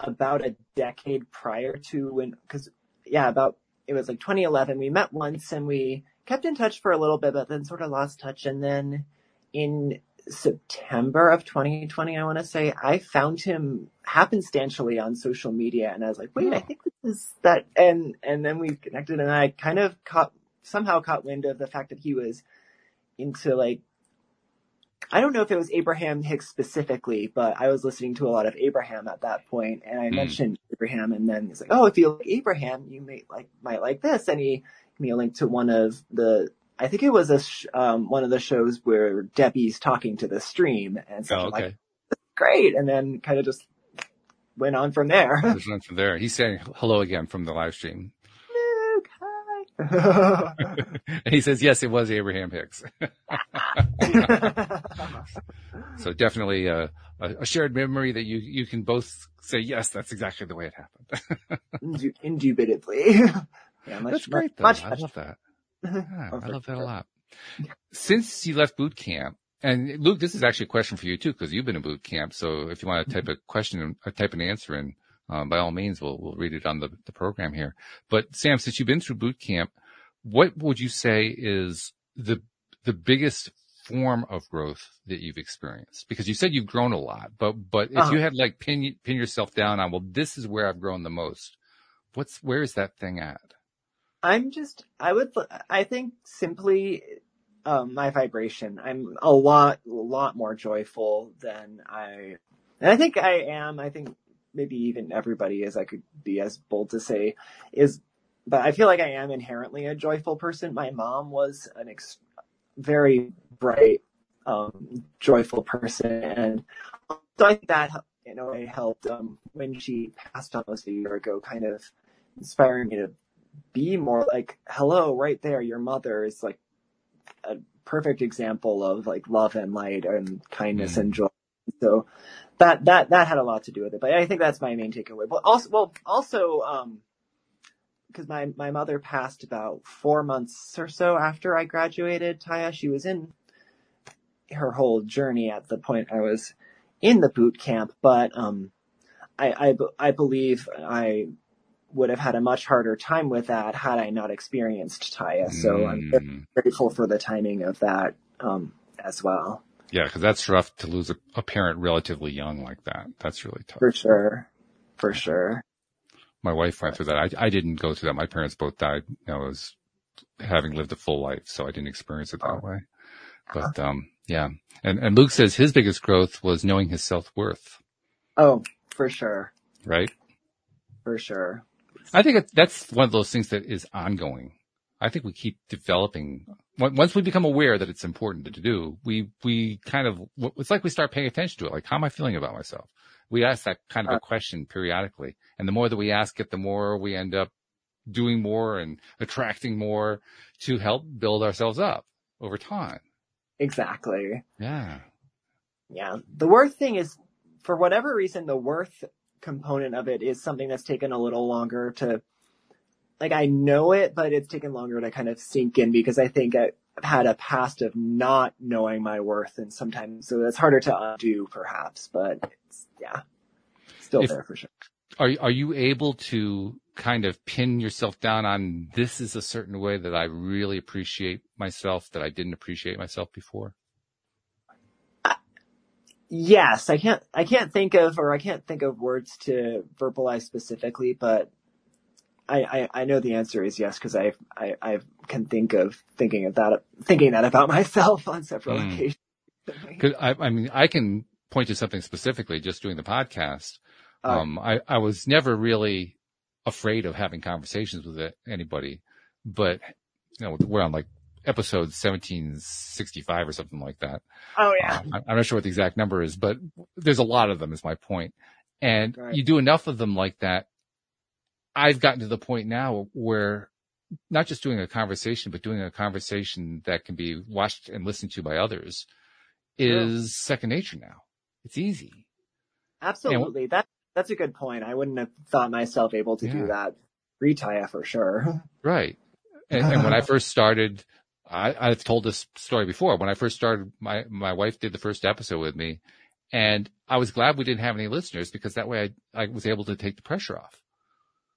about a decade prior to when, cause yeah, about, it was like 2011. We met once and we kept in touch for a little bit, but then sort of lost touch. And then in September of 2020, I want to say, I found him happenstantially on social media and I was like, wait, I think this is that. And, and then we connected and I kind of caught, somehow caught wind of the fact that he was into like I don't know if it was Abraham Hicks specifically, but I was listening to a lot of Abraham at that point, and I Mm. mentioned Abraham, and then he's like, "Oh, if you like Abraham, you may like might like this," and he gave me a link to one of the. I think it was a sh- um, one of the shows where Debbie's talking to the stream, and so Oh, I'm like, "Great," and then kind of just went on from there. One from there. He's saying hello again from the live stream. And he says, yes, it was Abraham Hicks. so definitely a, a, shared memory that you, you can both say, yes, that's exactly the way it happened. Indubitably. yeah, much, that's great though. Much, I love that. Yeah, I love that a lot. Since you left boot camp, and Luke, this is actually a question for you too, because you've been in boot camp. So if you want to mm-hmm. type a question or type an answer in, um, by all means, we'll, we'll read it on the, the program here. But Sam, since you've been through boot camp, what would you say is the, the biggest form of growth that you've experienced? Because you said you've grown a lot, but, but if Uh-huh. you had like pin, pin yourself down on, well, this is where I've grown the most. What's, where is that thing at? I'm just, I would, I think simply, um, my vibration. I'm a lot, a lot more joyful than I, and I think I am. I think maybe even everybody is, I could be as bold to say is, but I feel like I am inherently a joyful person. My mom was an ex- very bright, um, joyful person. And so I think that in a way helped, um, when she passed almost a year ago, kind of inspiring me to be more like, hello, right there, your mother is like a perfect example of like love and light and kindness Mm. and joy. So that, that, that had a lot to do with it, but I think that's my main takeaway. But also, well, also, um, cause my, my mother passed about four months or so after I graduated, Taya. She was in her whole journey at the point I was in the boot camp, but, um, I, I, I believe I would have had a much harder time with that had I not experienced Taya. So I'm Mm. grateful for the timing of that, um, as well. Yeah, because that's rough to lose a, a parent relatively young like that. That's really tough. For sure. For sure. My wife went through that. I, I didn't go through that. My parents both died. You know, I was having lived a full life, so I didn't experience it that Oh. way. But um, yeah. And and Luke says his biggest growth was knowing his self worth. Oh, for sure. Right. For sure. I think that's one of those things that is ongoing. I think we keep developing. Once we become aware that it's important to do, we, we kind of, it's like we start paying attention to it. Like, how am I feeling about myself? We ask that kind of a uh. question periodically. And the more that we ask it, the more we end up doing more and attracting more to help build ourselves up over time. Exactly. Yeah. Yeah. The worth thing is, for whatever reason, the worth component of it is something that's taken a little longer to, like, I know it, but it's taken longer to kind of sink in because I think I've had a past of not knowing my worth and sometimes, so it's harder to undo perhaps, but it's, yeah, still If- there for sure. Are, are you able to kind of pin yourself down on this is a certain way that I really appreciate myself that I didn't appreciate myself before? Yes, I can't, I can't think of, or I can't think of words to verbalize specifically, but I, I, I know the answer is yes, because I, I, I can think of thinking of that, thinking that about myself on several Hmm. occasions. Cause I, I mean, I can point to something specifically just doing the podcast. Uh, Um, I, I was never really afraid of having conversations with anybody, but you know, we're on like episode 1765 or something like that. oh yeah. Uh, I'm not sure what the exact number is, but there's a lot of them is my point. And Right. you do enough of them like that. I've gotten to the point now where not just doing a conversation, but doing a conversation that can be watched and listened to by others is second nature now. It's easy. Absolutely. That, that's a good point. I wouldn't have thought myself able to Yeah. do that retire for sure. Right. And, and when I first started, I, I've told this story before. When I first started, my, my wife did the first episode with me and I was glad we didn't have any listeners because that way I, I was able to take the pressure off.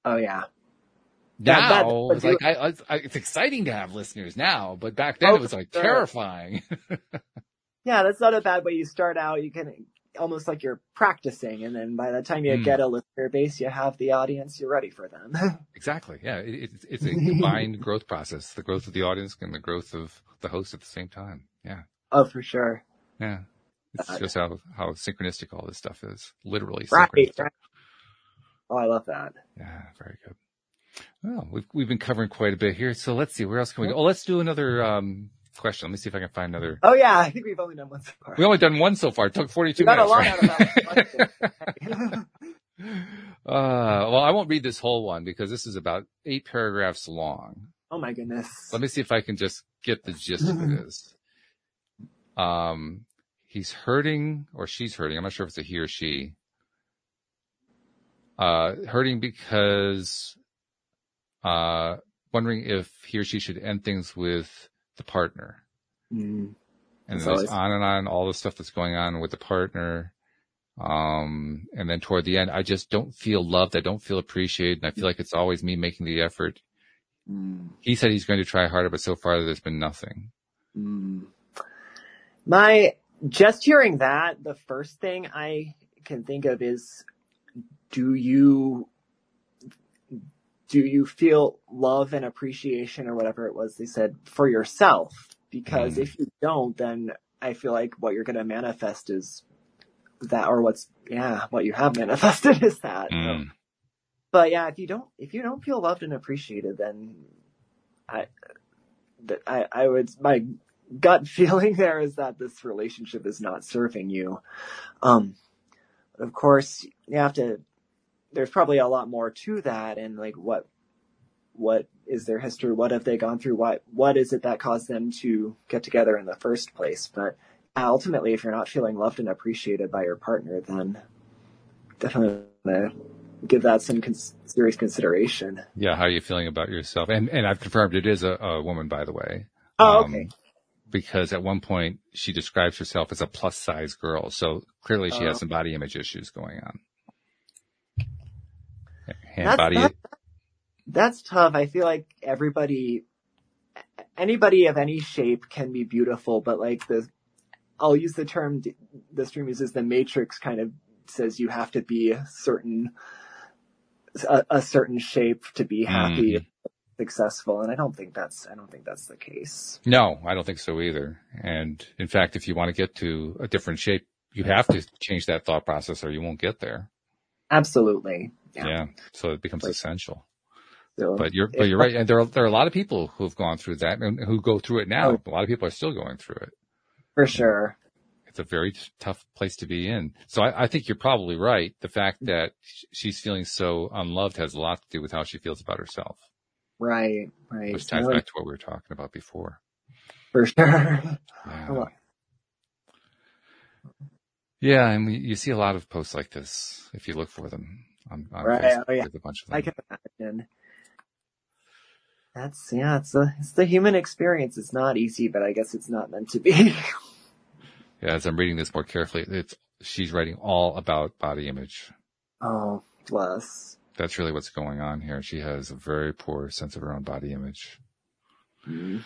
Oh yeah. That- Now it's you- like, I, I, it's exciting to have listeners now, but back then Oh, it was like sure. terrifying. Yeah, that's not a bad way you start out. You can almost like you're practicing, and then by the time you Mm. get a listener base, you have the audience, you're ready for them. Exactly. Yeah. It, it's it's a combined growth process, the growth of the audience and the growth of the host at the same time. Yeah. oh, for sure. Yeah. It's Uh, just how, how synchronistic all this stuff is. Literally Right, synchronistic. right. Oh, I love that. Yeah. Very good. Well, we've, we've been covering quite a bit here. So let's see. Where else can we go? Oh, let's do another, um, question. Let me see if I can find another. Oh yeah, I think we've only done one so far. We only done one so far. It took 42 We got a minutes. lot right? out of that. Uh, well, I won't read this whole one because this is about eight paragraphs long. oh my goodness. Let me see if I can just get the gist of it is. Um, he's hurting or she's hurting. I'm not sure if it's a he or she. Uh, hurting because, uh, wondering if he or she should end things with the partner. Mm. And always- on and on, all the stuff that's going on with the partner. Um, and then toward the end, I just don't feel loved. I don't feel appreciated. And I feel like it's always me making the effort. Mm. He said he's going to try harder, but so far there's been nothing. Mm. My just hearing that, the first thing I can think of is do you do you feel love and appreciation or whatever it was they said for yourself? Because Mm. if you don't, then I feel like what you're gonna manifest is that or what's yeah, what you have manifested is that. Mm. But yeah, if you don't if you don't feel loved and appreciated, then I that I I would my gut feeling there is that this relationship is not serving you. Um, of course, you have to. There's probably a lot more to that, and like what what is their history? What have they gone through? What what is it that caused them to get together in the first place? But ultimately, if you're not feeling loved and appreciated by your partner, then definitely give that some cons- serious consideration. Yeah. How are you feeling about yourself? And, and I've confirmed it is a, a woman, by the way. Oh, Um, okay. because at one point she describes herself as a plus size girl. So clearly she Oh. has some body image issues going on. Hand That's- body. that- That's tough. I feel like everybody, anybody of any shape can be beautiful, but like the, I'll use the term the stream uses the matrix kind of says you have to be a certain, a, a certain shape to be happy, Mhm. successful. And I don't think that's, I don't think that's the case. No, I don't think so either. And in fact, if you want to get to a different shape, you have to change that thought process or you won't get there. Absolutely. Yeah. Yeah. So it becomes Like- essential. So, But you're, but you're right. And there are, there are a lot of people who have gone through that and who go through it now. Oh. A lot of people are still going through it. for sure. It's a very tough place to be in. So I, I think you're probably right. The fact mm-hmm. that she's feeling so unloved has a lot to do with how she feels about herself, Right. Right. which ties No, back to what we were talking about before. for sure. Yeah. Yeah, and we, you see a lot of posts like this if you look for them on, on Right, Facebook. oh, yeah. There's a bunch of them. I can imagine. That's yeah, it's the it's the human experience. It's not easy, but I guess it's not meant to be. yeah, as I'm reading this more carefully, it's she's writing all about body image. oh, bless. That's really what's going on here. She has a very poor sense of her own body image. Mm-hmm.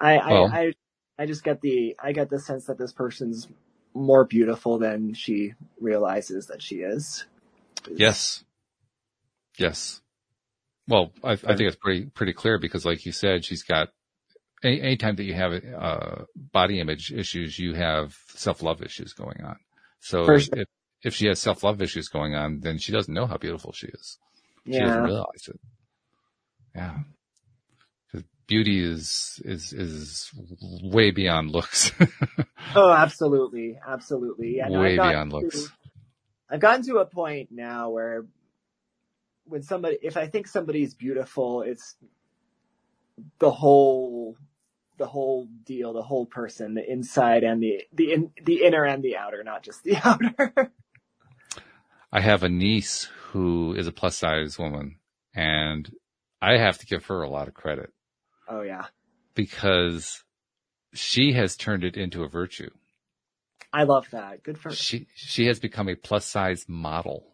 I, I Well- I I just get the I get the sense that this person's more beautiful than she realizes that she is. Yes. Yes. Well, I, I think it's pretty, pretty clear because like you said, she's got, any, anytime that you have, uh, body image issues, you have self-love issues going on. So if, if, she has self-love issues going on, then she doesn't know how beautiful she is. She doesn't realize it. Yeah. beauty is, is, is way beyond looks. oh, absolutely, absolutely. Yeah, no, way beyond looks. I've gotten to a point now where when somebody, if I think somebody's beautiful, it's the whole, the whole deal, the whole person, the inside and the, the in, the inner and the outer, not just the outer. I have a niece who is a plus size woman and I have to give her a lot of credit oh yeah. because she has turned it into a virtue. I love that. Good for, her. She, she has become a plus size model.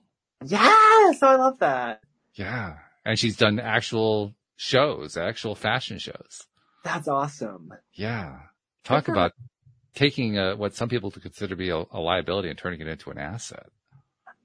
yes, I love that. Yeah. And she's done actual shows, actual fashion shows. That's awesome. Yeah. Talk about taking a, what some people consider to be a, a liability and turning it into an asset.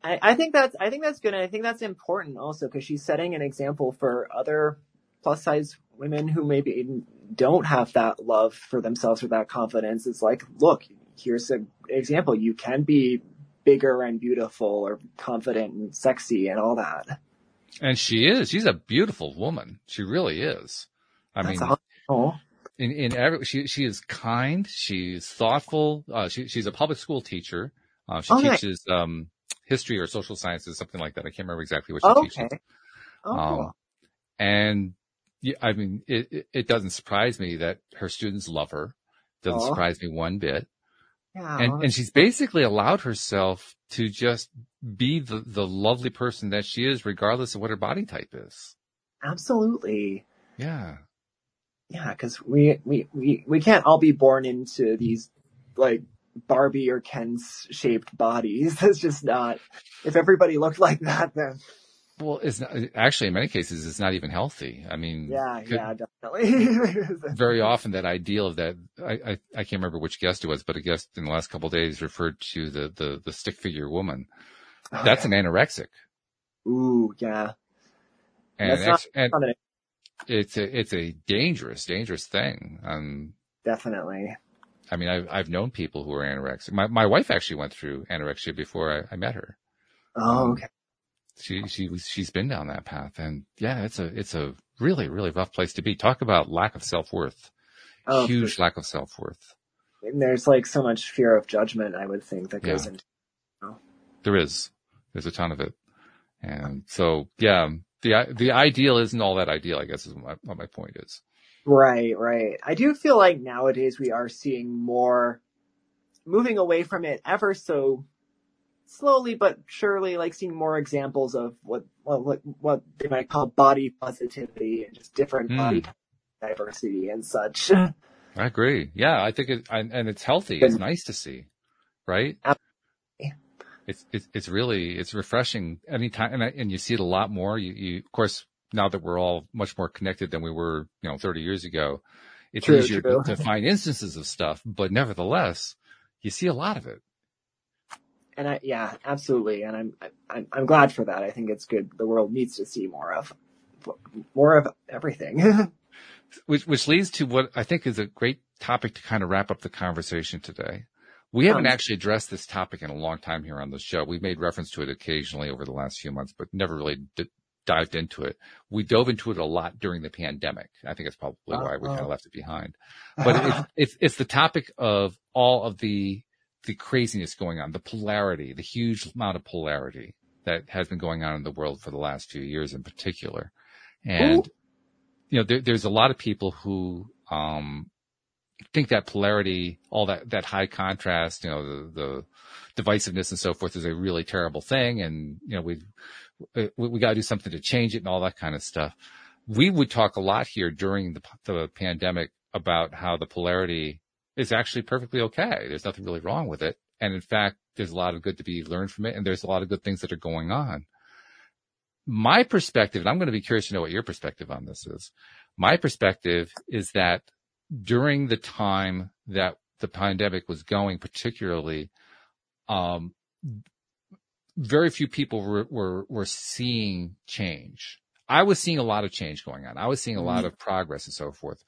I, I think that's I think that's good. And I think that's important also because she's setting an example for other plus size women who maybe don't have that love for themselves or that confidence. It's like, look, here's an example. You can be bigger and beautiful or confident and sexy and all that. And she is. She's a beautiful woman. She really is. I That's mean, awesome. in in every she she is kind. She's thoughtful. Uh, she she's a public school teacher. Uh, she okay. teaches um history or social sciences, something like that. I can't remember exactly what she okay. teaches. Oh, um, and yeah, I mean, it, it, it doesn't surprise me that her students love her. Doesn't surprise me one bit. Yeah. And, and she's basically allowed herself to just be the, the lovely person that she is, regardless of what her body type is. Absolutely. Yeah. Yeah, cause we, we, we, we can't all be born into these like Barbie or Ken's shaped bodies. That's just not, if everybody looked like that, then. Well, it's not, actually in many cases, it's not even healthy. I mean, yeah, yeah, definitely. very often that ideal of that, I, I, I, can't remember which guest it was, but a guest in the last couple days referred to the, the, the stick figure woman. Oh, That's yeah. an anorexic. Ooh, yeah. And, ex- and it's a, it's a dangerous, dangerous thing. Um, definitely. I mean, I've, I've known people who are anorexic. My, my wife actually went through anorexia before I, I met her. Oh, okay. She, she she's been down that path and yeah, it's a, it's a really, really rough place to be. Talk about lack of self-worth. Oh, Huge lack of self-worth. And there's like so much fear of judgment, I would think that goes yeah. into, you know? There is. There's a ton of it. And so, yeah, the, the ideal isn't all that ideal, I guess is what my, what my point is. Right, right. I do feel like nowadays we are seeing more moving away from it ever so slowly but surely, like seeing more examples of what what what they might call body positivity and just different mm. body diversity and such. I agree. Yeah, I think it, and it's healthy. It's nice to see, right? Absolutely. It's, it's, it's really, it's refreshing anytime, and, and you see it a lot more. You, you, of course, now that we're all much more connected than we were, you know, 30 years ago, it's true, easier true. to find instances of stuff, but nevertheless, you see a lot of it. And I, yeah, absolutely. And I'm, I'm, I'm glad for that. I think it's good. The world needs to see more of, more of everything. which, which leads to what I think is a great topic to kind of wrap up the conversation today. We haven't um, actually addressed this topic in a long time here on the show. We've made reference to it occasionally over the last few months, but never really did, dived into it. We dove into it a lot during the pandemic. I think it's probably why we kind of left it behind. But it's, it's, it's the topic of all of the the craziness going on, the polarity, the huge amount of polarity that has been going on in the world for the last few years in particular. And, Ooh. you know, there, there's a lot of people who, um, think that polarity, all that, that high contrast, you know, the, the divisiveness and so forth is a really terrible thing. And, you know, we we, we got to do something to change it and all that kind of stuff. We would talk a lot here during the, the pandemic about how the polarity is actually perfectly okay. There's nothing really wrong with it. And in fact, there's a lot of good to be learned from it. And there's a lot of good things that are going on. My perspective, and I'm going to be curious to know what your perspective on this is. My perspective is that during the time that the pandemic was going, particularly, um, very few people were, were, were seeing change. I was seeing a lot of change going on. I was seeing a lot mm-hmm. of progress and so forth.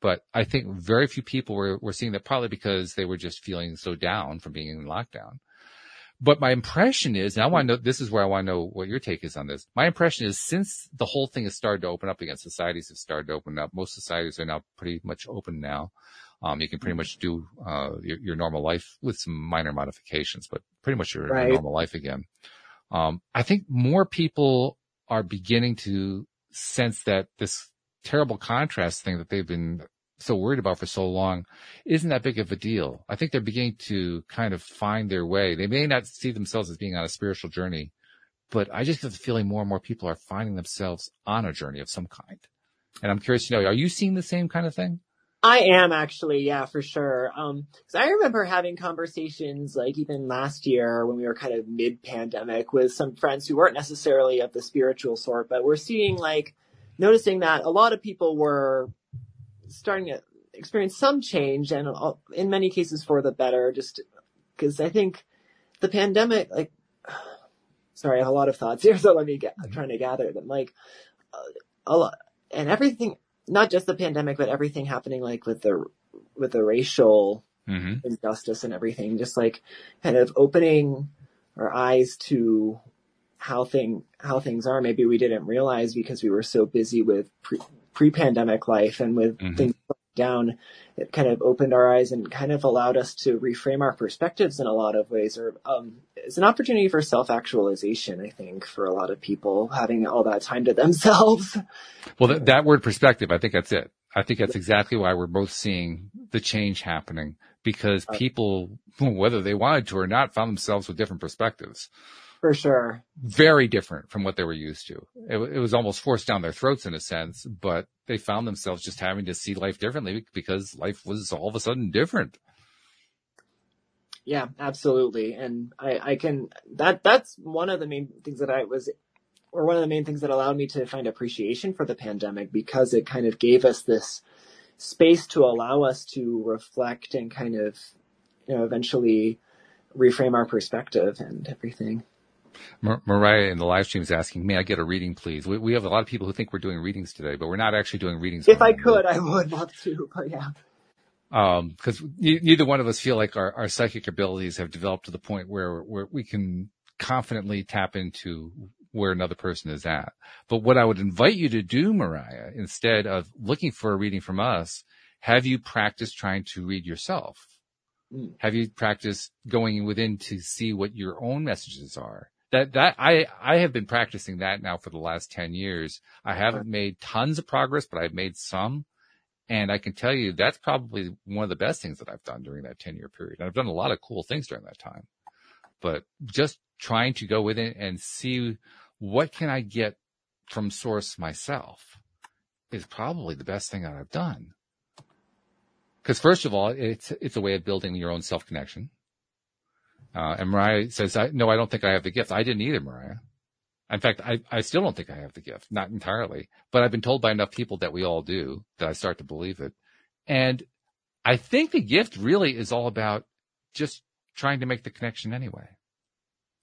But I think very few people were, were seeing that probably because they were just feeling so down from being in lockdown. But my impression is, and I want to know, this is where I want to know what your take is on this. My impression is since the whole thing has started to open up again, societies have started to open up. Most societies are now pretty much open now. Um, you can pretty much do, uh, your, your, normal life with some minor modifications, but pretty much your, right. your normal life again. Um, I think more people are beginning to sense that this terrible contrast thing that they've been so worried about for so long isn't that big of a deal. I think they're beginning to kind of find their way. They may not see themselves as being on a spiritual journey, but I just get the feeling more and more people are finding themselves on a journey of some kind. And I'm curious to know, are you seeing the same kind of thing? I am actually, yeah, for sure. Um, cause I remember having conversations like even last year when we were kind of mid pandemic with some friends who weren't necessarily of the spiritual sort, but we're seeing like, noticing that a lot of people were starting to experience some change and in many cases for the better, just because I think the pandemic, like, sorry, I have a lot of thoughts here, so let me get, I'm trying to gather them. Like, uh, a lot, and everything, not just the pandemic, but everything happening like with the, with the racial mm-hmm. injustice and everything, just like kind of opening our eyes to how thing, how things are. Maybe we didn't realize because we were so busy with pre, pre-pandemic life and with mm-hmm. things down, it kind of opened our eyes and kind of allowed us to reframe our perspectives in a lot of ways. Or um, it's an opportunity for self-actualization, I think, for a lot of people having all that time to themselves. Well, that, that word perspective, I think that's it. I think that's exactly why we're both seeing the change happening because uh, people, whether they wanted to or not, found themselves with different perspectives for sure. Very different from what they were used to. It, it, was almost forced down their throats in a sense, but they found themselves just having to see life differently because life was all of a sudden different. Yeah, absolutely. And I, I can, that, that's one of the main things that I was, or one of the main things that allowed me to find appreciation for the pandemic because it kind of gave us this space to allow us to reflect and kind of, you know, eventually reframe our perspective and everything. Mar- Mariah in the live stream is asking, may I get a reading, please? We, we have a lot of people who think we're doing readings today, but we're not actually doing readings. If I could, I would love to, but yeah. Um, cause neither one of us feel like our, our psychic abilities have developed to the point where, where we can confidently tap into where another person is at. But what I would invite you to do, Mariah, instead of looking for a reading from us, have you practiced trying to read yourself? Mm. Have you practiced going within to see what your own messages are? That that I I have been practicing that now for the last 10 years. I haven't made tons of progress, but I've made some. And I can tell you that's probably one of the best things that I've done during that 10 year period. And I've done a lot of cool things during that time. But just trying to go within and see what can I get from source myself is probably the best thing that I've done. Cause first of all, it's, it's a way of building your own self connection. Uh, and Mariah says, I, no, I don't think I have the gift. I didn't either, Mariah. In fact, I, I still don't think I have the gift, not entirely, but I've been told by enough people that we all do that I start to believe it. And I think the gift really is all about just trying to make the connection anyway.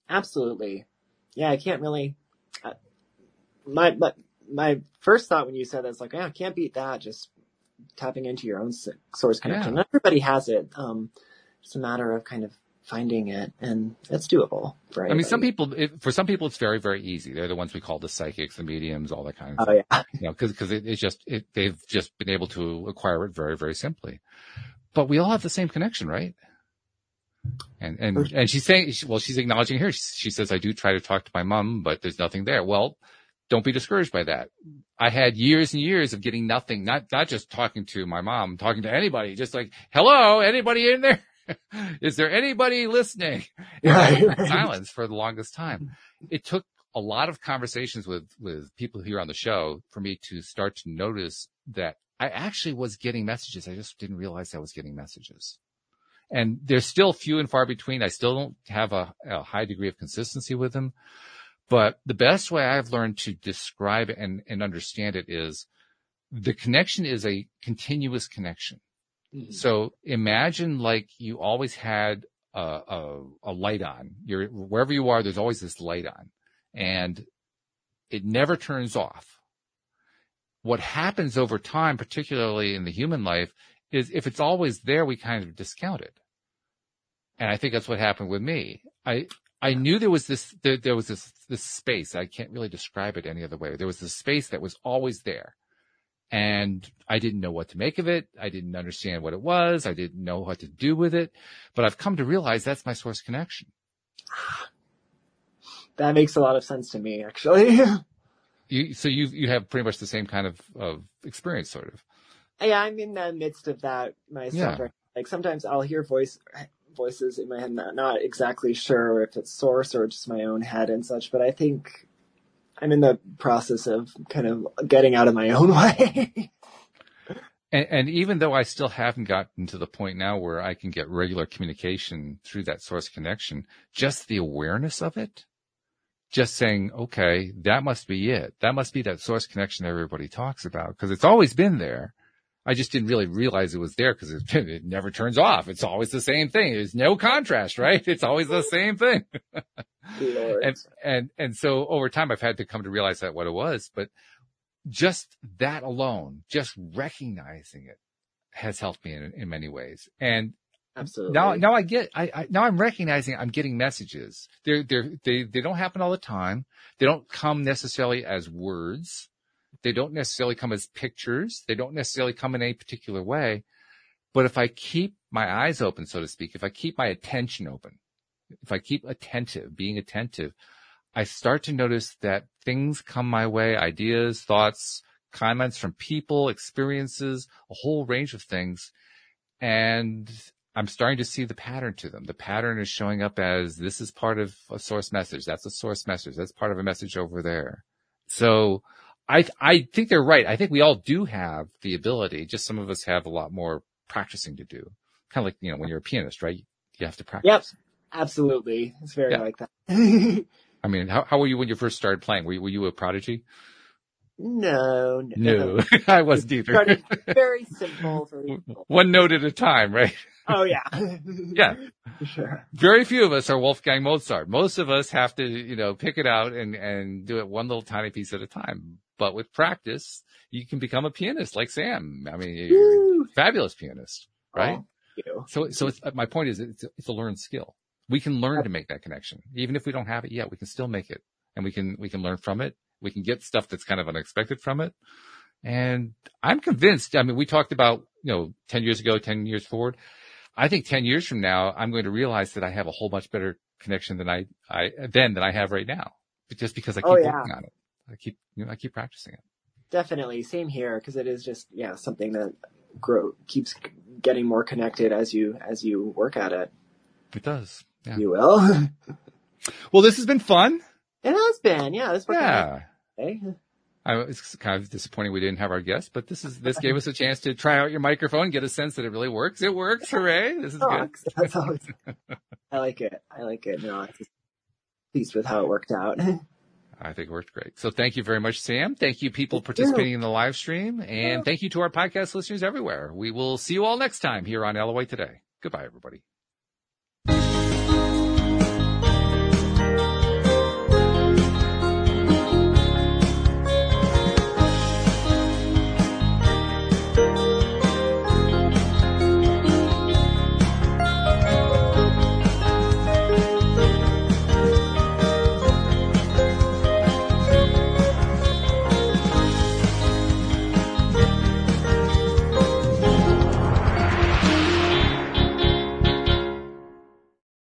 Absolutely. Yeah, I can't really, uh, my, my, my first thought when you said that is like, yeah, I can't beat that. Just tapping into your own source connection. Yeah. Everybody has it. Um, it's a matter of kind of finding it and it's doable for anybody. I mean, some people, it, for some people, it's very, very easy. They're the ones we call the psychics, the mediums, all that kind of oh, thing. yeah. You know, cause, cause it, it's just, it, they've just been able to acquire it very, very simply. But we all have the same connection, right? And, and, and she's saying, well, she's acknowledging here. She, she says, I do try to talk to my mom, but there's nothing there. Well, don't be discouraged by that. I had years and years of getting nothing, not, not just talking to my mom, talking to anybody, just like, hello, anybody in there? is there anybody listening? Right, right. Silence for the longest time. It took a lot of conversations with, with people here on the show for me to start to notice that I actually was getting messages. I just didn't realize I was getting messages. And they're still few and far between. I still don't have a, a high degree of consistency with them. But the best way I've learned to describe and, and understand it is the connection is a continuous connection. Mm-hmm. So imagine like you always had a, a, a light on. You're wherever you are, there's always this light on, and it never turns off. What happens over time, particularly in the human life, is if it's always there, we kind of discount it. And I think that's what happened with me. I I knew there was this there, there was this this space. I can't really describe it any other way. There was this space that was always there and I didn't know what to make of it. I didn't understand what it was. I didn't know what to do with it, but I've come to realize that's my source connection. That makes a lot of sense to me, actually. you, so you, you have pretty much the same kind of, of experience, sort of. Yeah, I'm in the midst of that myself. Yeah. Like sometimes I'll hear voice, voices in my head, not, not exactly sure if it's source or just my own head and such, but I think I'm in the process of kind of getting out of my own way. and, and, even though I still haven't gotten to the point now where I can get regular communication through that source connection, just the awareness of it, just saying, okay, that must be it. That must be that source connection everybody talks about because it's always been there. I just didn't really realize it was there because it, it, never turns off. It's always the same thing. There's no contrast, right? It's always the same thing. and, and, and so over time, I've had to come to realize that what it was, but just that alone, just recognizing it has helped me in, in many ways. And Absolutely. Now, now I get, I, I, now I'm recognizing I'm getting messages. They're, they're, they, they don't happen all the time. They don't come necessarily as words. They don't necessarily come as pictures. They don't necessarily come in a particular way. But if I keep my eyes open, so to speak, if I keep my attention open, if I keep attentive, being attentive, I start to notice that things come my way, ideas, thoughts, comments from people, experiences, a whole range of things. And I'm starting to see the pattern to them. The pattern is showing up as this is part of a source message. That's a source message. That's part of a message over there. So I, I think they're right. I think we all do have the ability. Just some of us have a lot more practicing to do. Kind of like, you know, when you're a pianist, right? You have to practice. Yep. Absolutely. It's very yeah. like that. I mean, how, how were you when you first started playing? Were you, were you a prodigy? No, no, no. I wasn't either. very simple, very simple. One note at a time, right? Oh yeah. yeah. Sure. Very few of us are Wolfgang Mozart. Most of us have to, you know, pick it out and, and do it one little tiny piece at a time. But with practice, you can become a pianist like Sam. I mean, you're a fabulous pianist, right? Oh, so, so my point is it's, it's a learned skill. We can learn to make that connection. Even if we don't have it yet, we can still make it and we can, we can learn from it we can get stuff that's kind of unexpected from it. And I'm convinced, I mean, we talked about, you know, 10 years ago, 10 years forward. I think 10 years from now, I'm going to realize that I have a whole much better connection than I, I, then than I have right now. Just because I keep oh, yeah. working on it. I keep, you know, I keep practicing it. Definitely. Same here. Cause it is just, yeah, something that grow, keeps getting more connected as you, as you work at it. It does. Yeah. You will. well, this has been fun. It has been, yeah. It's yeah. Hey. I, it's kind of disappointing we didn't have our guest, but this is this gave us a chance to try out your microphone, get a sense that it really works. It works, hooray! This is good. That's always, I like it. I like it. No, I'm pleased with how it worked out. I think it worked great. So thank you very much, Sam. Thank you, people participating in the live stream, and thank you to our podcast listeners everywhere. We will see you all next time here on LOA Today. Goodbye, everybody.